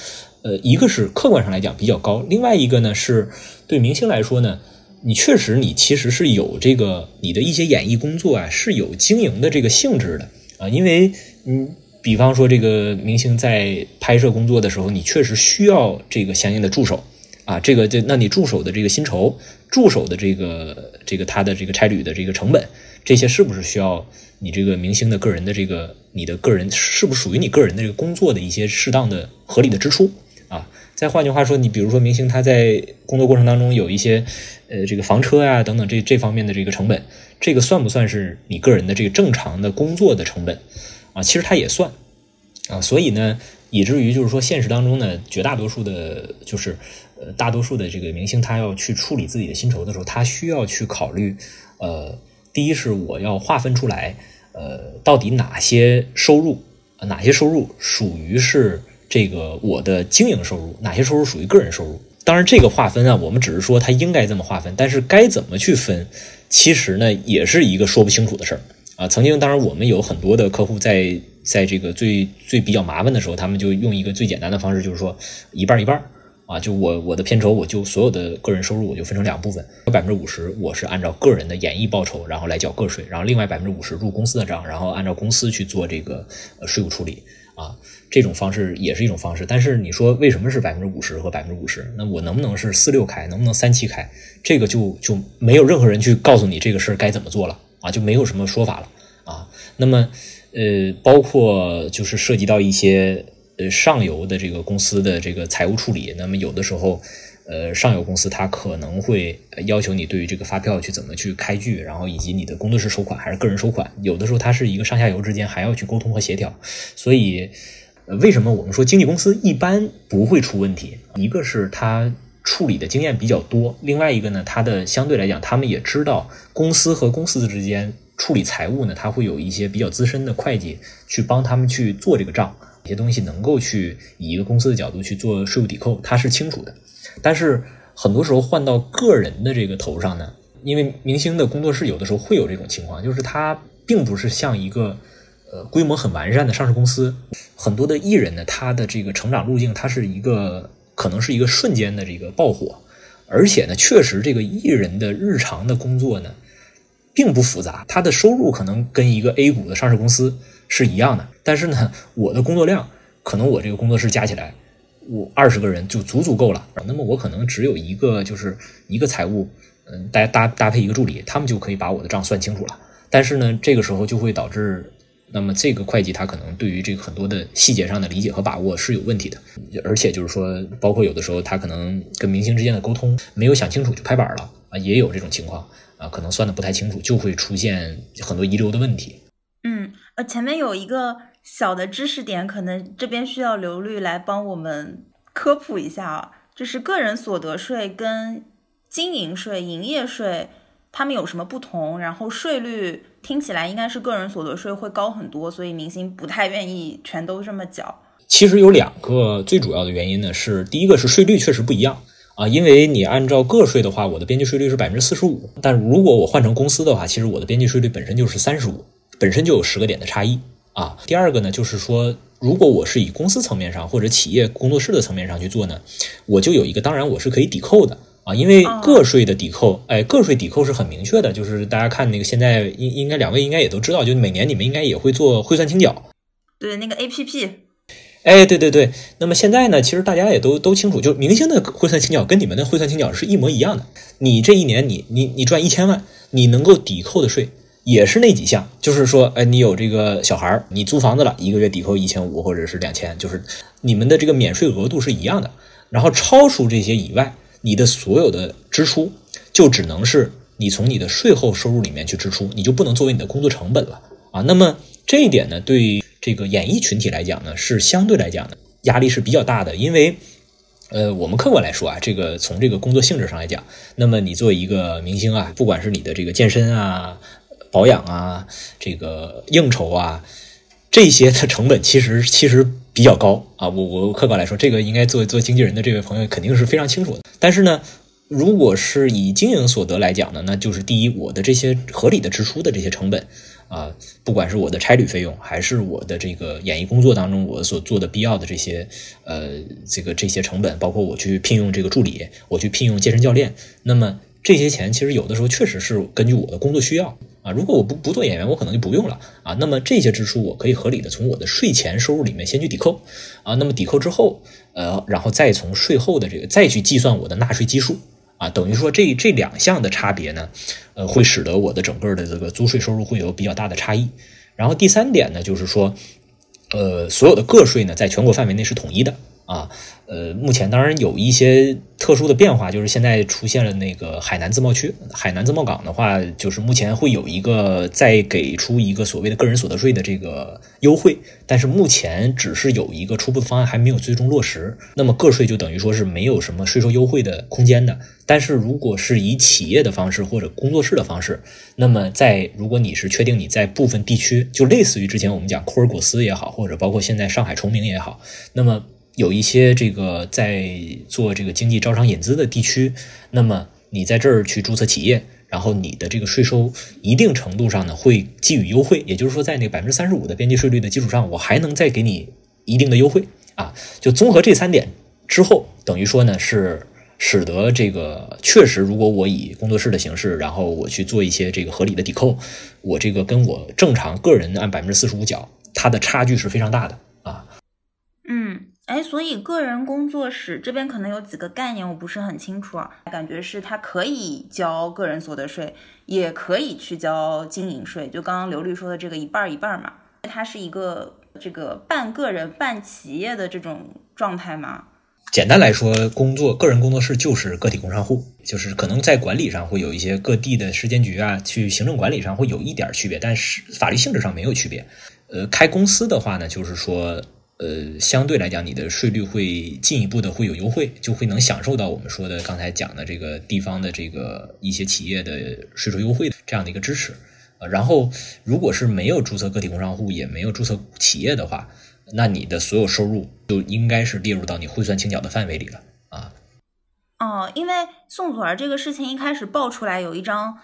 呃，一个是客观上来讲比较高，另外一个呢是对明星来说呢，你确实你其实是有这个你的一些演艺工作啊是有经营的这个性质的啊，因为嗯，比方说这个明星在拍摄工作的时候，你确实需要这个相应的助手。啊，这个就那你助手的这个薪酬，助手的这个这个他的这个差旅的这个成本，这些是不是需要你这个明星的个人的这个你的个人是不是属于你个人的这个工作的一些适当的合理的支出啊？再换句话说，你比如说明星他在工作过程当中有一些呃这个房车呀等等这这方面的这个成本，这个算不算是你个人的这个正常的工作的成本啊？其实它也算啊，所以呢，以至于就是说现实当中呢，绝大多数的就是。大多数的这个明星，他要去处理自己的薪酬的时候，他需要去考虑，呃，第一是我要划分出来，呃，到底哪些收入，哪些收入属于是这个我的经营收入，哪些收入属于个人收入。当然，这个划分啊，我们只是说他应该这么划分，但是该怎么去分，其实呢，也是一个说不清楚的事儿啊。曾经，当然我们有很多的客户在在这个最最比较麻烦的时候，他们就用一个最简单的方式，就是说一半一半。啊，就我我的片酬，我就所有的个人收入，我就分成两部分，有百分之五十我是按照个人的演艺报酬，然后来缴个税，然后另外百分之五十入公司的账，然后按照公司去做这个呃税务处理啊，这种方式也是一种方式。但是你说为什么是百分之五十和百分之五十？那我能不能是四六开，能不能三七开？这个就就没有任何人去告诉你这个事儿该怎么做了啊，就没有什么说法了啊。那么呃，包括就是涉及到一些。呃，上游的这个公司的这个财务处理，那么有的时候，呃，上游公司它可能会要求你对于这个发票去怎么去开具，然后以及你的工作室收款还是个人收款，有的时候它是一个上下游之间还要去沟通和协调。所以，为什么我们说经纪公司一般不会出问题？一个是他处理的经验比较多，另外一个呢，他的相对来讲，他们也知道公司和公司之间处理财务呢，他会有一些比较资深的会计去帮他们去做这个账。一些东西能够去以一个公司的角度去做税务抵扣，它是清楚的。但是很多时候换到个人的这个头上呢，因为明星的工作室有的时候会有这种情况，就是它并不是像一个呃规模很完善的上市公司。很多的艺人呢，他的这个成长路径，它是一个可能是一个瞬间的这个爆火，而且呢，确实这个艺人的日常的工作呢，并不复杂，他的收入可能跟一个 A 股的上市公司是一样的，但是呢，[laughs] 我的工作量可能我这个工作室加起来，我二十个人就足足够了。那么我可能只有一个，就是一个财务，嗯，搭搭搭配一个助理，他们就可以把我的账算清楚了。但是呢，这个时候就会导致，那么这个会计他可能对于这个很多的细节上的理解和把握是有问题的，而且就是说，包括有的时候他可能跟明星之间的沟通没有想清楚就拍板了啊，也有这种情况啊，可能算的不太清楚，就会出现很多遗留的问题。嗯，呃，前面有一个小的知识点，可能这边需要刘律来帮我们科普一下啊，就是个人所得税跟经营税、营业税。他们有什么不同？然后税率听起来应该是个人所得税会高很多，所以明星不太愿意全都这么缴。其实有两个最主要的原因呢，是第一个是税率确实不一样啊，因为你按照个税的话，我的边际税率是百分之四十五，但如果我换成公司的话，其实我的边际税率本身就是三十五，本身就有十个点的差异啊。第二个呢，就是说如果我是以公司层面上或者企业工作室的层面上去做呢，我就有一个，当然我是可以抵扣的。啊，因为个税的抵扣，哎，个税抵扣是很明确的，就是大家看那个现在应应该两位应该也都知道，就每年你们应该也会做汇算清缴，对那个 A P P，哎，对对对，那么现在呢，其实大家也都都清楚，就明星的汇算清缴跟你们的汇算清缴是一模一样的，你这一年你你你赚一千万，你能够抵扣的税也是那几项，就是说，哎，你有这个小孩你租房子了，一个月抵扣一千五或者是两千，就是你们的这个免税额度是一样的，然后超出这些以外。你的所有的支出就只能是你从你的税后收入里面去支出，你就不能作为你的工作成本了啊。那么这一点呢，对这个演艺群体来讲呢，是相对来讲呢压力是比较大的，因为呃，我们客观来说啊，这个从这个工作性质上来讲，那么你作为一个明星啊，不管是你的这个健身啊、保养啊、这个应酬啊。这些的成本其实其实比较高啊，我我客观来说，这个应该作为做经纪人的这位朋友肯定是非常清楚的。但是呢，如果是以经营所得来讲呢，那就是第一，我的这些合理的支出的这些成本啊，不管是我的差旅费用，还是我的这个演艺工作当中我所做的必要的这些呃这个这些成本，包括我去聘用这个助理，我去聘用健身教练，那么这些钱其实有的时候确实是根据我的工作需要。啊，如果我不不做演员，我可能就不用了啊。那么这些支出我可以合理的从我的税前收入里面先去抵扣啊。那么抵扣之后，呃，然后再从税后的这个再去计算我的纳税基数啊。等于说这这两项的差别呢，呃，会使得我的整个的这个租税收入会有比较大的差异。然后第三点呢，就是说，呃，所有的个税呢，在全国范围内是统一的啊。呃，目前当然有一些特殊的变化，就是现在出现了那个海南自贸区、海南自贸港的话，就是目前会有一个再给出一个所谓的个人所得税的这个优惠，但是目前只是有一个初步的方案，还没有最终落实。那么个税就等于说是没有什么税收优惠的空间的。但是如果是以企业的方式或者工作室的方式，那么在如果你是确定你在部分地区，就类似于之前我们讲库尔果斯也好，或者包括现在上海崇明也好，那么。有一些这个在做这个经济招商引资的地区，那么你在这儿去注册企业，然后你的这个税收一定程度上呢会给予优惠，也就是说在那个百分之三十五的边际税率的基础上，我还能再给你一定的优惠啊。就综合这三点之后，等于说呢是使得这个确实，如果我以工作室的形式，然后我去做一些这个合理的抵扣，我这个跟我正常个人按百分之四十五缴，它的差距是非常大的。哎，所以个人工作室这边可能有几个概念我不是很清楚啊，感觉是他可以交个人所得税，也可以去交经营税，就刚刚刘律说的这个一半一半嘛，它是一个这个半个人半企业的这种状态吗？简单来说，工作个人工作室就是个体工商户，就是可能在管理上会有一些各地的市监局啊，去行政管理上会有一点区别，但是法律性质上没有区别。呃，开公司的话呢，就是说。呃，相对来讲，你的税率会进一步的会有优惠，就会能享受到我们说的刚才讲的这个地方的这个一些企业的税收优惠的这样的一个支持啊。然后，如果是没有注册个体工商户，也没有注册企业的话，那你的所有收入就应该是列入到你汇算清缴的范围里了啊。哦，因为宋祖儿这个事情一开始爆出来，有一张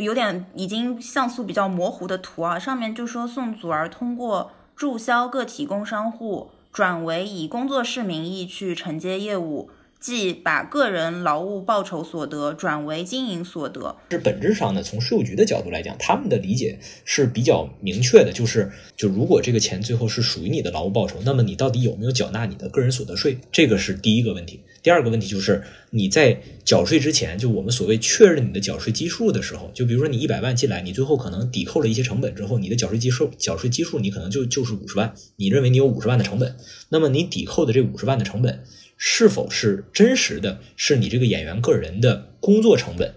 有点已经像素比较模糊的图啊，上面就说宋祖儿通过。注销个体工商户，转为以工作室名义去承接业务，即把个人劳务报酬所得转为经营所得。是本质上呢，从税务局的角度来讲，他们的理解是比较明确的，就是就如果这个钱最后是属于你的劳务报酬，那么你到底有没有缴纳你的个人所得税？这个是第一个问题。第二个问题就是你在缴税之前，就我们所谓确认你的缴税基数的时候，就比如说你一百万进来，你最后可能抵扣了一些成本之后，你的缴税基数缴税基数你可能就就是五十万，你认为你有五十万的成本，那么你抵扣的这五十万的成本。是否是真实的？是你这个演员个人的工作成本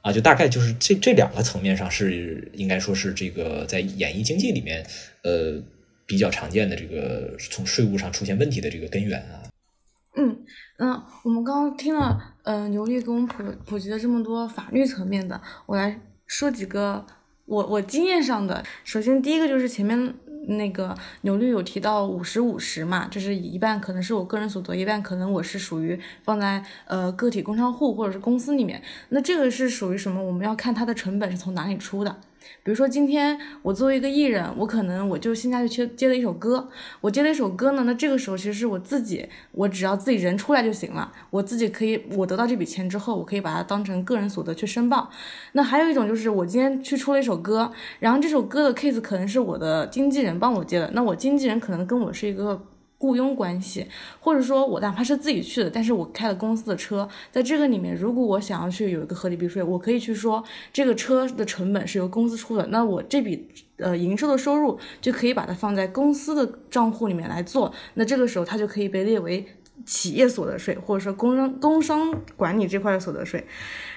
啊？就大概就是这这两个层面上是应该说是这个在演艺经济里面呃比较常见的这个从税务上出现问题的这个根源啊。嗯嗯，我们刚刚听了嗯牛力给我们普普及了这么多法律层面的，我来说几个我我经验上的。首先第一个就是前面。那个牛律有提到五十五十嘛，就是一半可能是我个人所得，一半可能我是属于放在呃个体工商户或者是公司里面。那这个是属于什么？我们要看它的成本是从哪里出的。比如说今天我作为一个艺人，我可能我就现在就接接了一首歌，我接了一首歌呢，那这个时候其实是我自己，我只要自己人出来就行了，我自己可以，我得到这笔钱之后，我可以把它当成个人所得去申报。那还有一种就是我今天去出了一首歌，然后这首歌的 case 可能是我的经纪人帮我接的，那我经纪人可能跟我是一个。雇佣关系，或者说我哪怕是自己去的，但是我开了公司的车，在这个里面，如果我想要去有一个合理避税，我可以去说这个车的成本是由公司出的，那我这笔呃营收的收入就可以把它放在公司的账户里面来做，那这个时候它就可以被列为企业所得税，或者说工商工商管理这块的所得税。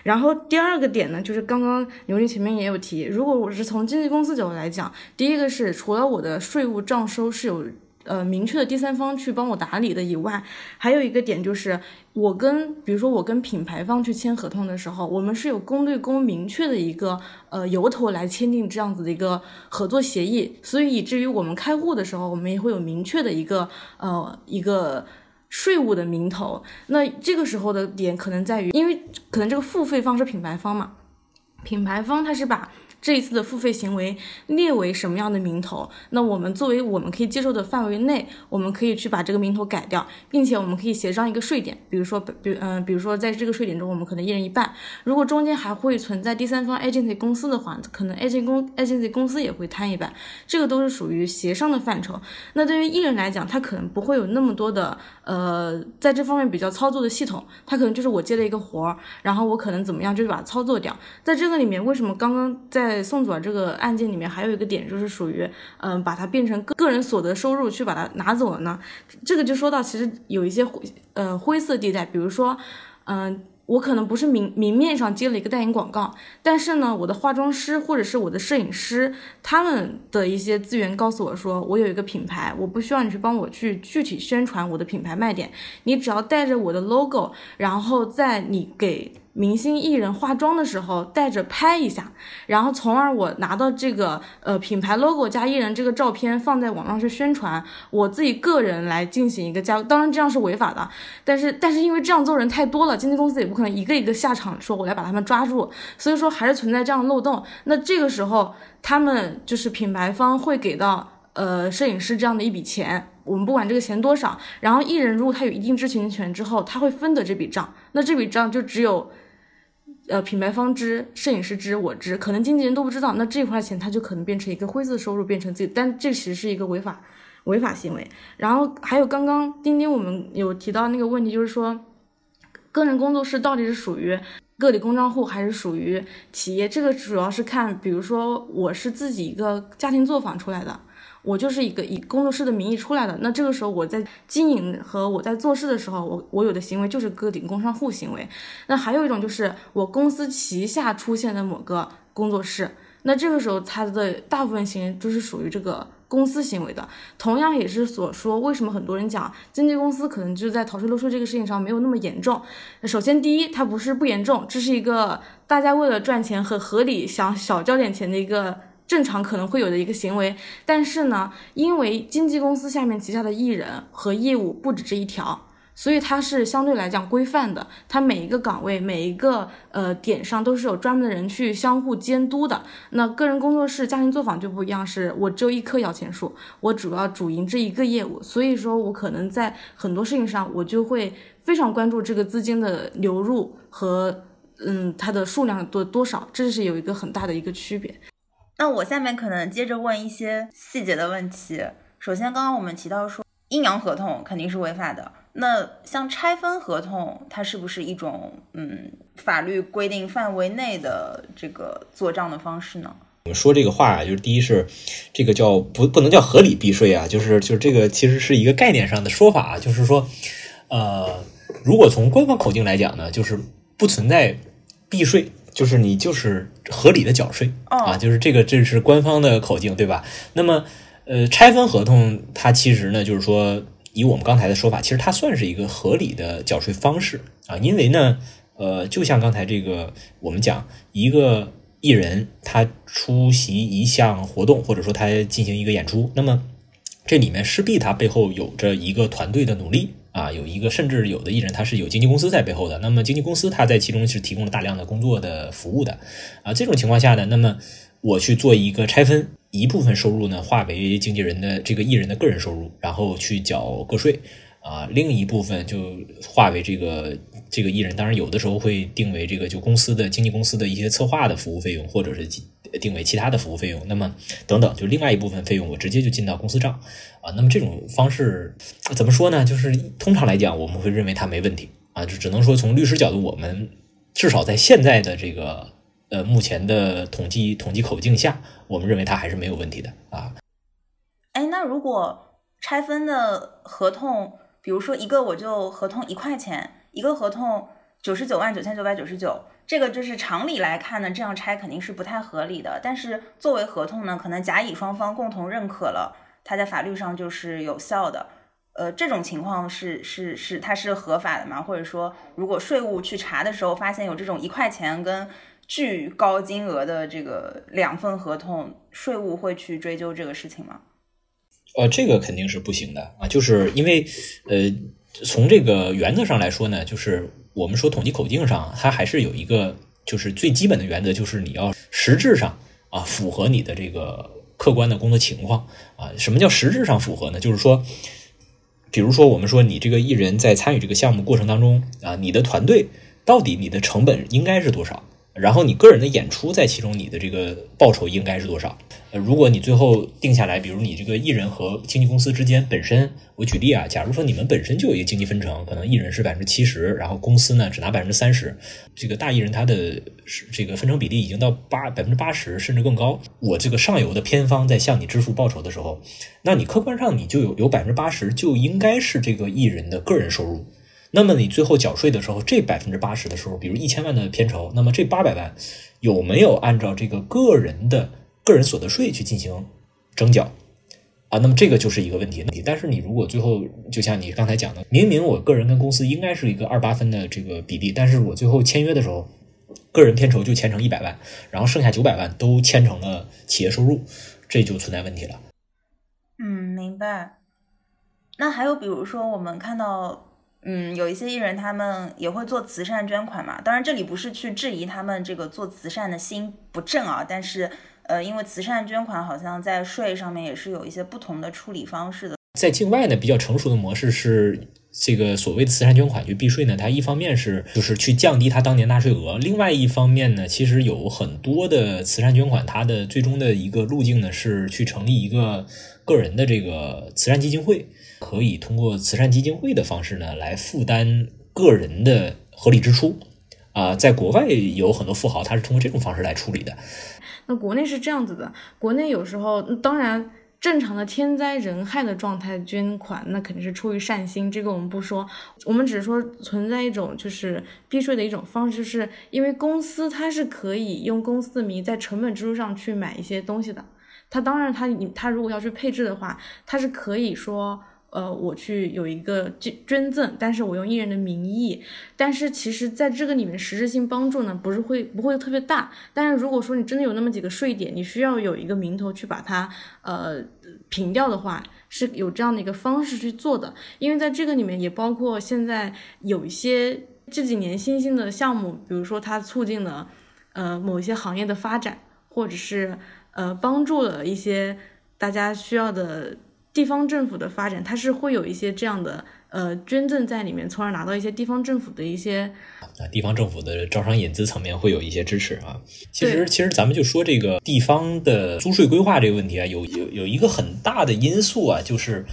然后第二个点呢，就是刚刚刘丽前面也有提，如果我是从经纪公司角度来讲，第一个是除了我的税务账收是有。呃，明确的第三方去帮我打理的以外，还有一个点就是，我跟比如说我跟品牌方去签合同的时候，我们是有公对公明确的一个呃由头来签订这样子的一个合作协议，所以以至于我们开户的时候，我们也会有明确的一个呃一个税务的名头。那这个时候的点可能在于，因为可能这个付费方是品牌方嘛，品牌方他是把。这一次的付费行为列为什么样的名头？那我们作为我们可以接受的范围内，我们可以去把这个名头改掉，并且我们可以协商一个税点，比如说，比嗯，比如说在这个税点中，我们可能一人一半。如果中间还会存在第三方 agency 公司的话，可能 agency 公 agency 公司也会摊一半，这个都是属于协商的范畴。那对于艺人来讲，他可能不会有那么多的呃，在这方面比较操作的系统，他可能就是我接了一个活儿，然后我可能怎么样，就是把它操作掉。在这个里面，为什么刚刚在在宋祖儿这个案件里面，还有一个点就是属于，嗯，把它变成个个人所得收入去把它拿走了呢。这个就说到其实有一些灰呃灰色地带，比如说，嗯。我可能不是明明面上接了一个代言广告，但是呢，我的化妆师或者是我的摄影师，他们的一些资源告诉我说，我有一个品牌，我不需要你去帮我去具体宣传我的品牌卖点，你只要带着我的 logo，然后在你给。明星艺人化妆的时候带着拍一下，然后从而我拿到这个呃品牌 logo 加艺人这个照片放在网上去宣传，我自己个人来进行一个加，当然这样是违法的，但是但是因为这样做人太多了，经纪公司也不可能一个一个下场说我来把他们抓住，所以说还是存在这样的漏洞。那这个时候他们就是品牌方会给到呃摄影师这样的一笔钱，我们不管这个钱多少，然后艺人如果他有一定知情权之后，他会分得这笔账，那这笔账就只有。呃，品牌方知，摄影师知，我知，可能经纪人都不知道，那这块钱他就可能变成一个灰色收入，变成自己，但这其实是一个违法违法行为。然后还有刚刚钉钉我们有提到那个问题，就是说，个人工作室到底是属于个体工商户还是属于企业？这个主要是看，比如说我是自己一个家庭作坊出来的。我就是一个以工作室的名义出来的，那这个时候我在经营和我在做事的时候，我我有的行为就是个体工商户行为。那还有一种就是我公司旗下出现的某个工作室，那这个时候它的大部分行为就是属于这个公司行为的。同样也是所说，为什么很多人讲经纪公司可能就在逃税漏税这个事情上没有那么严重？首先第一，它不是不严重，这是一个大家为了赚钱和合理想少交点钱的一个。正常可能会有的一个行为，但是呢，因为经纪公司下面旗下的艺人和业务不止这一条，所以它是相对来讲规范的，它每一个岗位、每一个呃点上都是有专门的人去相互监督的。那个人工作室、家庭作坊就不一样，是我只有一棵摇钱树，我主要主营这一个业务，所以说我可能在很多事情上，我就会非常关注这个资金的流入和嗯它的数量多多少，这是有一个很大的一个区别。那我下面可能接着问一些细节的问题。首先，刚刚我们提到说阴阳合同肯定是违法的。那像拆分合同，它是不是一种嗯法律规定范围内的这个做账的方式呢？我们说这个话啊，就是第一是这个叫不不能叫合理避税啊，就是就是这个其实是一个概念上的说法，就是说呃，如果从官方口径来讲呢，就是不存在避税，就是你就是合理的缴税啊，就是这个这是官方的口径对吧？那么呃，拆分合同它其实呢，就是说。以我们刚才的说法，其实它算是一个合理的缴税方式啊，因为呢，呃，就像刚才这个我们讲，一个艺人他出席一项活动，或者说他进行一个演出，那么这里面势必他背后有着一个团队的努力啊，有一个甚至有的艺人他是有经纪公司在背后的，那么经纪公司他在其中是提供了大量的工作的服务的啊，这种情况下呢，那么我去做一个拆分。一部分收入呢，划为经纪人的这个艺人的个人收入，然后去缴个税啊；另一部分就划为这个这个艺人，当然有的时候会定为这个就公司的经纪公司的一些策划的服务费用，或者是定为其他的服务费用。那么等等，就另外一部分费用，我直接就进到公司账啊。那么这种方式怎么说呢？就是通常来讲，我们会认为它没问题啊，就只能说从律师角度，我们至少在现在的这个。呃，目前的统计统计口径下，我们认为它还是没有问题的啊。哎，那如果拆分的合同，比如说一个我就合同一块钱，一个合同九十九万九千九百九十九，这个就是常理来看呢，这样拆肯定是不太合理的。但是作为合同呢，可能甲乙双方共同认可了，它在法律上就是有效的。呃，这种情况是是是它是合法的吗？或者说，如果税务去查的时候发现有这种一块钱跟巨高金额的这个两份合同，税务会去追究这个事情吗？呃，这个肯定是不行的啊，就是因为呃，从这个原则上来说呢，就是我们说统计口径上，它还是有一个就是最基本的原则，就是你要实质上啊符合你的这个客观的工作情况啊。什么叫实质上符合呢？就是说，比如说我们说你这个艺人在参与这个项目过程当中啊，你的团队到底你的成本应该是多少？然后你个人的演出在其中，你的这个报酬应该是多少？呃，如果你最后定下来，比如你这个艺人和经纪公司之间本身，我举例啊，假如说你们本身就有一个经济分成，可能艺人是百分之七十，然后公司呢只拿百分之三十，这个大艺人他的这个分成比例已经到八百分之八十甚至更高，我这个上游的偏方在向你支付报酬的时候，那你客观上你就有有百分之八十就应该是这个艺人的个人收入。那么你最后缴税的时候，这百分之八十的时候，比如一千万的片酬，那么这八百万有没有按照这个个人的个人所得税去进行征缴啊？那么这个就是一个问题。但是你如果最后就像你刚才讲的，明明我个人跟公司应该是一个二八分的这个比例，但是我最后签约的时候，个人片酬就签成一百万，然后剩下九百万都签成了企业收入，这就存在问题了。嗯，明白。那还有比如说我们看到。嗯，有一些艺人他们也会做慈善捐款嘛。当然，这里不是去质疑他们这个做慈善的心不正啊。但是，呃，因为慈善捐款好像在税上面也是有一些不同的处理方式的。在境外呢，比较成熟的模式是这个所谓的慈善捐款去避税呢。它一方面是就是去降低它当年纳税额，另外一方面呢，其实有很多的慈善捐款，它的最终的一个路径呢是去成立一个个人的这个慈善基金会。可以通过慈善基金会的方式呢，来负担个人的合理支出啊。在国外有很多富豪，他是通过这种方式来处理的。那国内是这样子的，国内有时候当然正常的天灾人害的状态捐款，那肯定是出于善心，这个我们不说，我们只是说存在一种就是避税的一种方式，是因为公司它是可以用公司的名义在成本支出上去买一些东西的，它当然它你它如果要去配置的话，它是可以说。呃，我去有一个捐捐赠，但是我用艺人的名义，但是其实在这个里面实质性帮助呢，不是会不会特别大。但是如果说你真的有那么几个税点，你需要有一个名头去把它呃平掉的话，是有这样的一个方式去做的。因为在这个里面也包括现在有一些这几年新兴的项目，比如说它促进了呃某一些行业的发展，或者是呃帮助了一些大家需要的。地方政府的发展，它是会有一些这样的呃捐赠在里面，从而拿到一些地方政府的一些啊，地方政府的招商引资层面会有一些支持啊。其实，其实咱们就说这个地方的租税规划这个问题啊，有有有一个很大的因素啊，就是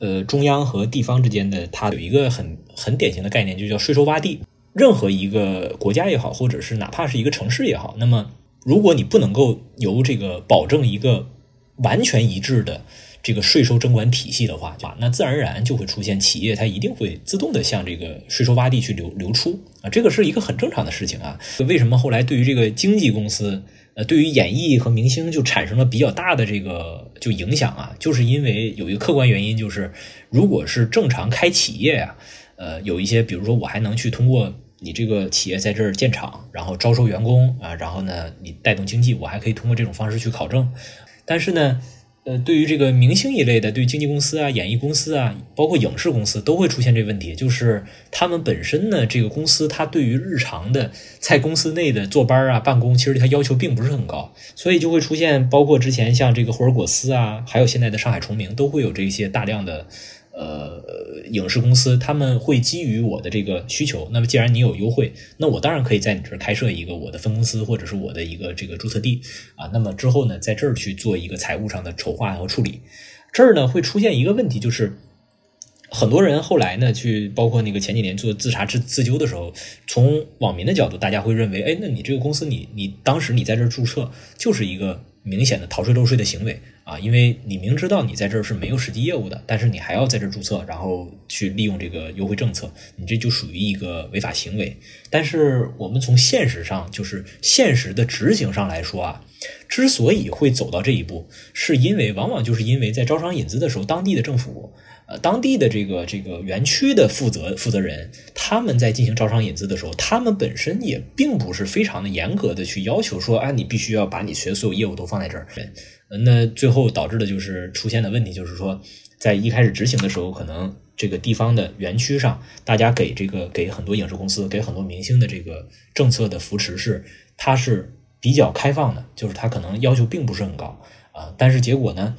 呃中央和地方之间的它有一个很很典型的概念，就叫税收洼地。任何一个国家也好，或者是哪怕是一个城市也好，那么如果你不能够由这个保证一个完全一致的。这个税收征管体系的话，啊，那自然而然就会出现企业它一定会自动的向这个税收洼地去流流出啊，这个是一个很正常的事情啊。为什么后来对于这个经纪公司，呃，对于演艺和明星就产生了比较大的这个就影响啊？就是因为有一个客观原因，就是如果是正常开企业呀，呃，有一些比如说我还能去通过你这个企业在这儿建厂，然后招收员工啊，然后呢你带动经济，我还可以通过这种方式去考证，但是呢。呃，对于这个明星一类的，对经纪公司啊、演艺公司啊，包括影视公司，都会出现这个问题，就是他们本身呢，这个公司它对于日常的在公司内的坐班啊、办公，其实它要求并不是很高，所以就会出现，包括之前像这个霍尔果斯啊，还有现在的上海崇明，都会有这些大量的。呃，影视公司他们会基于我的这个需求，那么既然你有优惠，那我当然可以在你这儿开设一个我的分公司，或者是我的一个这个注册地啊。那么之后呢，在这儿去做一个财务上的筹划和处理。这儿呢会出现一个问题，就是很多人后来呢去，包括那个前几年做自查自自纠的时候，从网民的角度，大家会认为，哎，那你这个公司，你你当时你在这儿注册，就是一个明显的逃税漏税的行为。啊，因为你明知道你在这儿是没有实际业务的，但是你还要在这儿注册，然后去利用这个优惠政策，你这就属于一个违法行为。但是我们从现实上，就是现实的执行上来说啊，之所以会走到这一步，是因为往往就是因为在招商引资的时候，当地的政府。呃，当地的这个这个园区的负责负责人，他们在进行招商引资的时候，他们本身也并不是非常的严格的去要求说，啊，你必须要把你学的所有业务都放在这儿。那最后导致的就是出现的问题，就是说，在一开始执行的时候，可能这个地方的园区上，大家给这个给很多影视公司、给很多明星的这个政策的扶持是，它是比较开放的，就是它可能要求并不是很高啊，但是结果呢，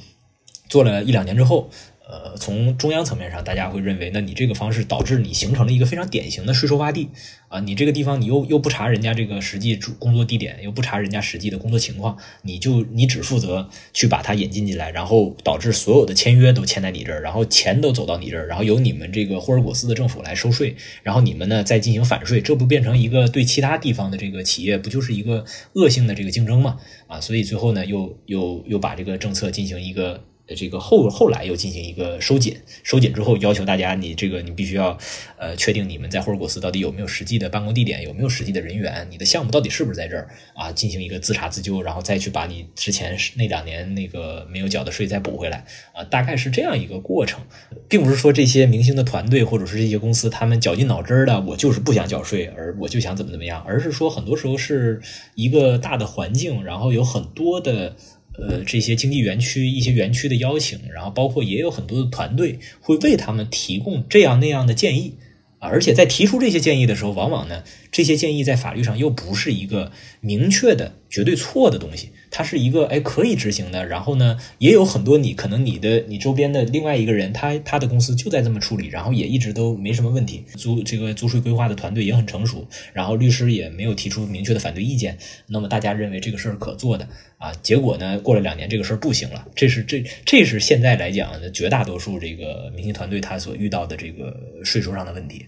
做了一两年之后。呃，从中央层面上，大家会认为，那你这个方式导致你形成了一个非常典型的税收洼地啊！你这个地方你又又不查人家这个实际工作地点，又不查人家实际的工作情况，你就你只负责去把它引进进来，然后导致所有的签约都签在你这儿，然后钱都走到你这儿，然后由你们这个霍尔果斯的政府来收税，然后你们呢再进行反税，这不变成一个对其他地方的这个企业不就是一个恶性的这个竞争吗？啊，所以最后呢，又又又把这个政策进行一个。这个后后来又进行一个收紧，收紧之后要求大家，你这个你必须要，呃，确定你们在霍尔果斯到底有没有实际的办公地点，有没有实际的人员，你的项目到底是不是在这儿啊？进行一个自查自纠，然后再去把你之前那两年那个没有缴的税再补回来啊，大概是这样一个过程，并不是说这些明星的团队或者是这些公司他们绞尽脑汁的，我就是不想缴税，而我就想怎么怎么样，而是说很多时候是一个大的环境，然后有很多的。呃，这些经济园区一些园区的邀请，然后包括也有很多的团队会为他们提供这样那样的建议，而且在提出这些建议的时候，往往呢，这些建议在法律上又不是一个明确的绝对错的东西。它是一个哎可以执行的，然后呢，也有很多你可能你的你周边的另外一个人，他他的公司就在这么处理，然后也一直都没什么问题，租这个租税规划的团队也很成熟，然后律师也没有提出明确的反对意见，那么大家认为这个事儿可做的啊，结果呢，过了两年这个事儿不行了，这是这这是现在来讲的绝大多数这个明星团队他所遇到的这个税收上的问题。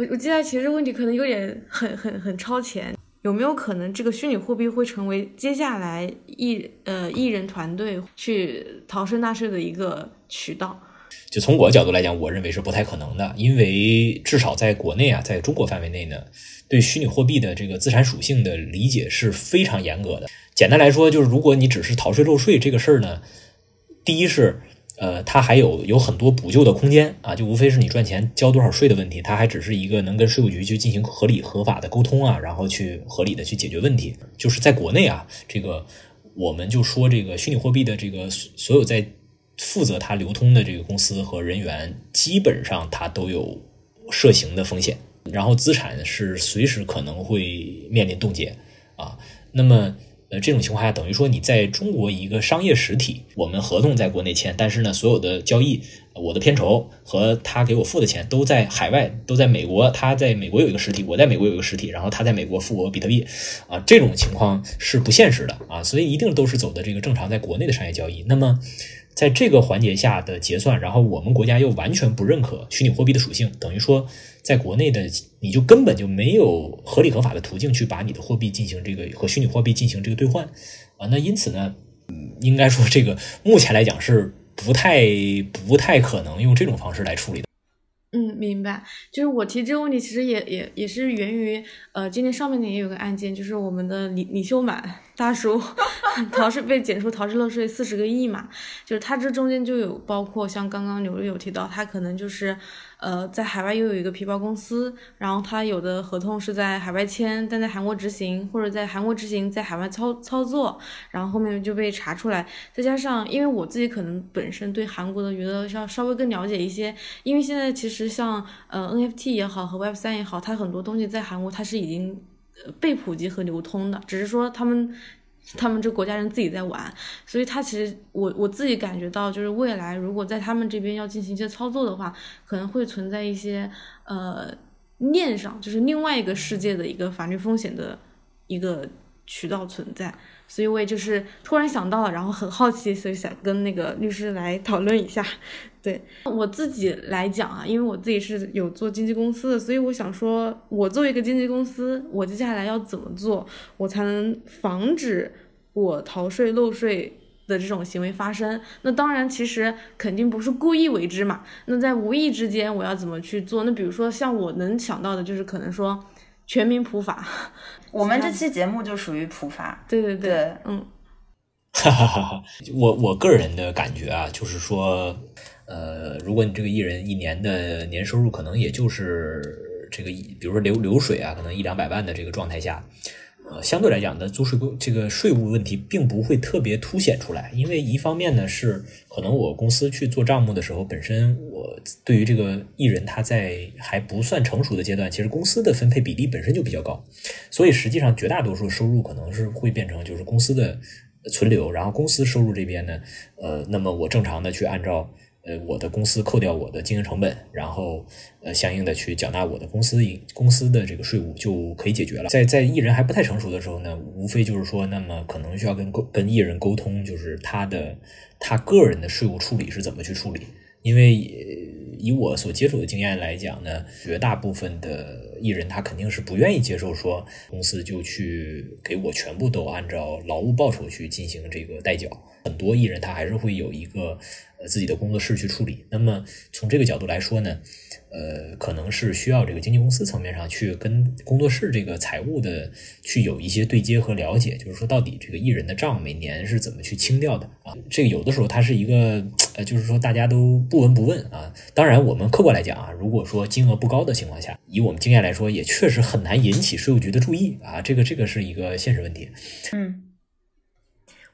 我我记得其实问题可能有点很很很超前。有没有可能这个虚拟货币会成为接下来艺呃艺人团队去逃税纳税的一个渠道？就从我的角度来讲，我认为是不太可能的，因为至少在国内啊，在中国范围内呢，对虚拟货币的这个资产属性的理解是非常严格的。简单来说，就是如果你只是逃税漏税这个事儿呢，第一是。呃，它还有有很多补救的空间啊，就无非是你赚钱交多少税的问题，它还只是一个能跟税务局去进行合理合法的沟通啊，然后去合理的去解决问题。就是在国内啊，这个我们就说这个虚拟货币的这个所有在负责它流通的这个公司和人员，基本上它都有涉刑的风险，然后资产是随时可能会面临冻结啊。那么。呃，这种情况下，等于说你在中国一个商业实体，我们合同在国内签，但是呢，所有的交易，我的片酬和他给我付的钱都在海外，都在美国。他在美国有一个实体，我在美国有一个实体，然后他在美国付我比特币，啊，这种情况是不现实的啊，所以一定都是走的这个正常在国内的商业交易。那么。在这个环节下的结算，然后我们国家又完全不认可虚拟货币的属性，等于说在国内的你就根本就没有合理合法的途径去把你的货币进行这个和虚拟货币进行这个兑换啊。那因此呢，应该说这个目前来讲是不太不太可能用这种方式来处理的。明白。就是我提这个问题，其实也也也是源于，呃，今天上面呢也有个案件，就是我们的李李秀满大叔 [laughs] 逃税被检出逃税漏税四十个亿嘛，就是他这中间就有包括像刚刚刘有提到，他可能就是。呃，在海外又有一个皮包公司，然后他有的合同是在海外签，但在韩国执行，或者在韩国执行，在海外操操作，然后后面就被查出来。再加上，因为我自己可能本身对韩国的娱乐要稍微更了解一些，因为现在其实像呃 NFT 也好和 Web 三也好，它很多东西在韩国它是已经被普及和流通的，只是说他们。他们这国家人自己在玩，所以他其实我我自己感觉到，就是未来如果在他们这边要进行一些操作的话，可能会存在一些呃念上，就是另外一个世界的一个法律风险的一个渠道存在。所以我也就是突然想到了，然后很好奇，所以想跟那个律师来讨论一下。[laughs] 对我自己来讲啊，因为我自己是有做经纪公司的，所以我想说，我作为一个经纪公司，我接下来要怎么做，我才能防止我逃税漏税的这种行为发生？那当然，其实肯定不是故意为之嘛。那在无意之间，我要怎么去做？那比如说，像我能想到的，就是可能说全民普法。[laughs] 我们这期节目就属于普法，对对对，嗯，哈哈哈哈我我个人的感觉啊，就是说，呃，如果你这个艺人一年的年收入可能也就是这个，比如说流流水啊，可能一两百万的这个状态下。呃，相对来讲的租税规这个税务问题并不会特别凸显出来，因为一方面呢是可能我公司去做账目的时候，本身我对于这个艺人他在还不算成熟的阶段，其实公司的分配比例本身就比较高，所以实际上绝大多数收入可能是会变成就是公司的存留，然后公司收入这边呢，呃，那么我正常的去按照。呃，我的公司扣掉我的经营成本，然后呃，相应的去缴纳我的公司公司的这个税务就可以解决了。在在艺人还不太成熟的时候呢，无非就是说，那么可能需要跟跟艺人沟通，就是他的他个人的税务处理是怎么去处理，因为。以我所接触的经验来讲呢，绝大部分的艺人他肯定是不愿意接受说公司就去给我全部都按照劳务报酬去进行这个代缴，很多艺人他还是会有一个自己的工作室去处理。那么从这个角度来说呢？呃，可能是需要这个经纪公司层面上去跟工作室这个财务的去有一些对接和了解，就是说到底这个艺人的账每年是怎么去清掉的啊？这个有的时候它是一个呃，就是说大家都不闻不问啊。当然，我们客观来讲啊，如果说金额不高的情况下，以我们经验来说，也确实很难引起税务局的注意啊。这个这个是一个现实问题。嗯。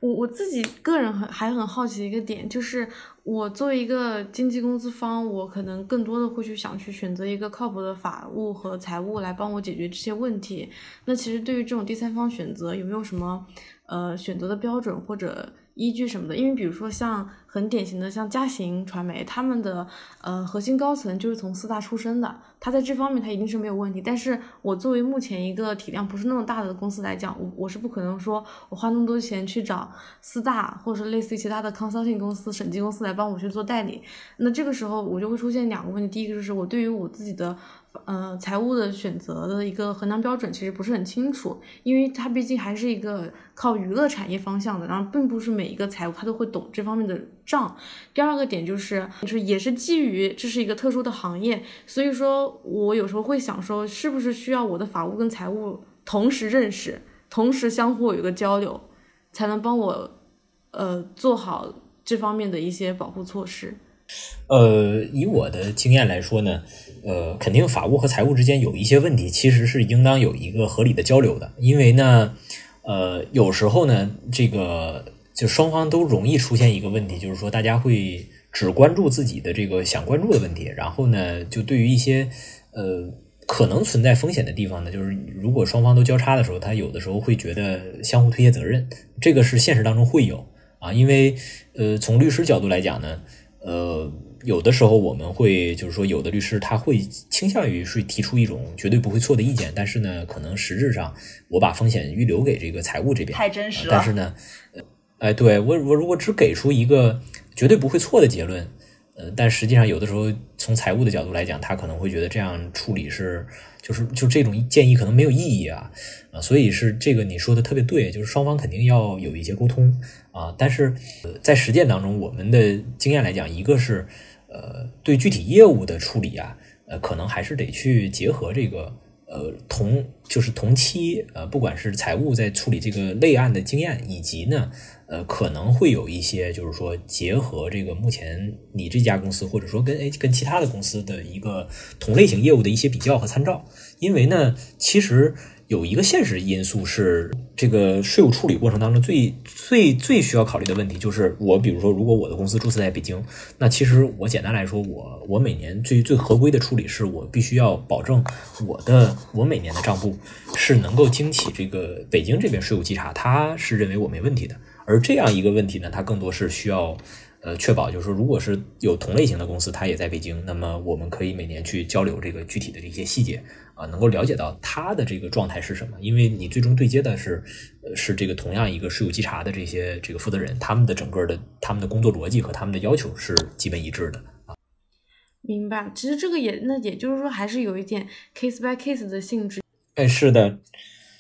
我我自己个人很还很好奇一个点，就是我作为一个经纪公司方，我可能更多的会去想去选择一个靠谱的法务和财务来帮我解决这些问题。那其实对于这种第三方选择，有没有什么呃选择的标准或者？依据什么的？因为比如说像很典型的像嘉行传媒，他们的呃核心高层就是从四大出身的，他在这方面他一定是没有问题。但是我作为目前一个体量不是那么大的公司来讲，我我是不可能说我花那么多钱去找四大或者是类似于其他的 consulting 公司、审计公司来帮我去做代理。那这个时候我就会出现两个问题，第一个就是我对于我自己的。呃，财务的选择的一个衡量标准其实不是很清楚，因为它毕竟还是一个靠娱乐产业方向的，然后并不是每一个财务他都会懂这方面的账。第二个点就是，就是也是基于这是一个特殊的行业，所以说我有时候会想说，是不是需要我的法务跟财务同时认识，同时相互有一个交流，才能帮我呃做好这方面的一些保护措施？呃，以我的经验来说呢，呃，肯定法务和财务之间有一些问题，其实是应当有一个合理的交流的。因为呢，呃，有时候呢，这个就双方都容易出现一个问题，就是说大家会只关注自己的这个想关注的问题，然后呢，就对于一些呃可能存在风险的地方呢，就是如果双方都交叉的时候，他有的时候会觉得相互推卸责任，这个是现实当中会有啊。因为呃，从律师角度来讲呢。呃，有的时候我们会就是说，有的律师他会倾向于是提出一种绝对不会错的意见，但是呢，可能实质上我把风险预留给这个财务这边，太真实了。但是呢，哎，对我我如果只给出一个绝对不会错的结论，呃，但实际上有的时候从财务的角度来讲，他可能会觉得这样处理是就是就这种建议可能没有意义啊啊，所以是这个你说的特别对，就是双方肯定要有一些沟通。啊，但是在实践当中，我们的经验来讲，一个是，呃，对具体业务的处理啊，呃，可能还是得去结合这个，呃，同就是同期，呃，不管是财务在处理这个类案的经验，以及呢，呃，可能会有一些就是说结合这个目前你这家公司或者说跟诶跟其他的公司的一个同类型业务的一些比较和参照，因为呢，其实。有一个现实因素是，这个税务处理过程当中最最最需要考虑的问题，就是我比如说，如果我的公司注册在北京，那其实我简单来说，我我每年最最合规的处理是我必须要保证我的我每年的账簿是能够经起这个北京这边税务稽查，他是认为我没问题的。而这样一个问题呢，它更多是需要呃确保，就是说，如果是有同类型的公司，它也在北京，那么我们可以每年去交流这个具体的这些细节。啊，能够了解到他的这个状态是什么？因为你最终对接的是，呃，是这个同样一个税务稽查的这些这个负责人，他们的整个的他们的工作逻辑和他们的要求是基本一致的啊。明白，其实这个也那也就是说还是有一点 case by case 的性质。哎，是的，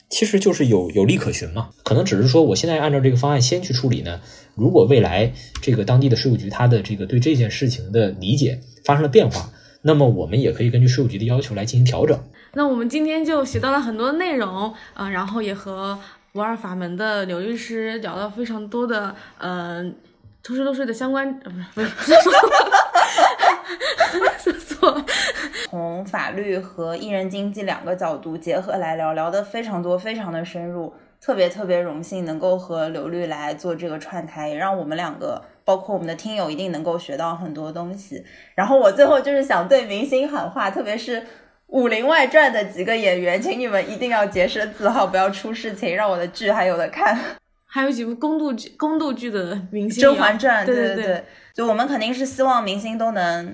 其实就是有有利可循嘛。可能只是说我现在按照这个方案先去处理呢。如果未来这个当地的税务局他的这个对这件事情的理解发生了变化，那么我们也可以根据税务局的要求来进行调整。那我们今天就学到了很多内容，嗯，然后也和不二法门的刘律师聊到非常多的，嗯，偷税漏税的相关，呃，不是，不是，[laughs] 说错，从法律和艺人经济两个角度结合来聊，聊的非常多，非常的深入，特别特别荣幸能够和刘律来做这个串台，也让我们两个，包括我们的听友，一定能够学到很多东西。然后我最后就是想对明星喊话，特别是。《武林外传》的几个演员，请你们一定要洁身自好，不要出事情，让我的剧还有的看。[laughs] 还有几部宫斗剧、宫斗剧的明星，《甄嬛传》。对对对，就我们肯定是希望明星都能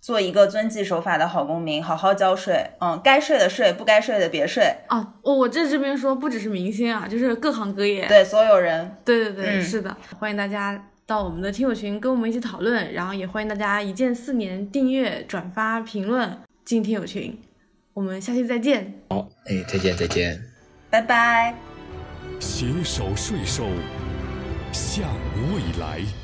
做一个遵纪守法的好公民，好好交税。嗯，该税的税，不该税的别税。啊，我我这这边说，不只是明星啊，就是各行各业，对所有人。对对对，是的，欢迎大家到我们的听友群跟我们一起讨论，然后也欢迎大家一键四年订阅、转发、评论进听友群。我们下期再见。好，哎，再见，再见，拜拜。携手税收，向未来。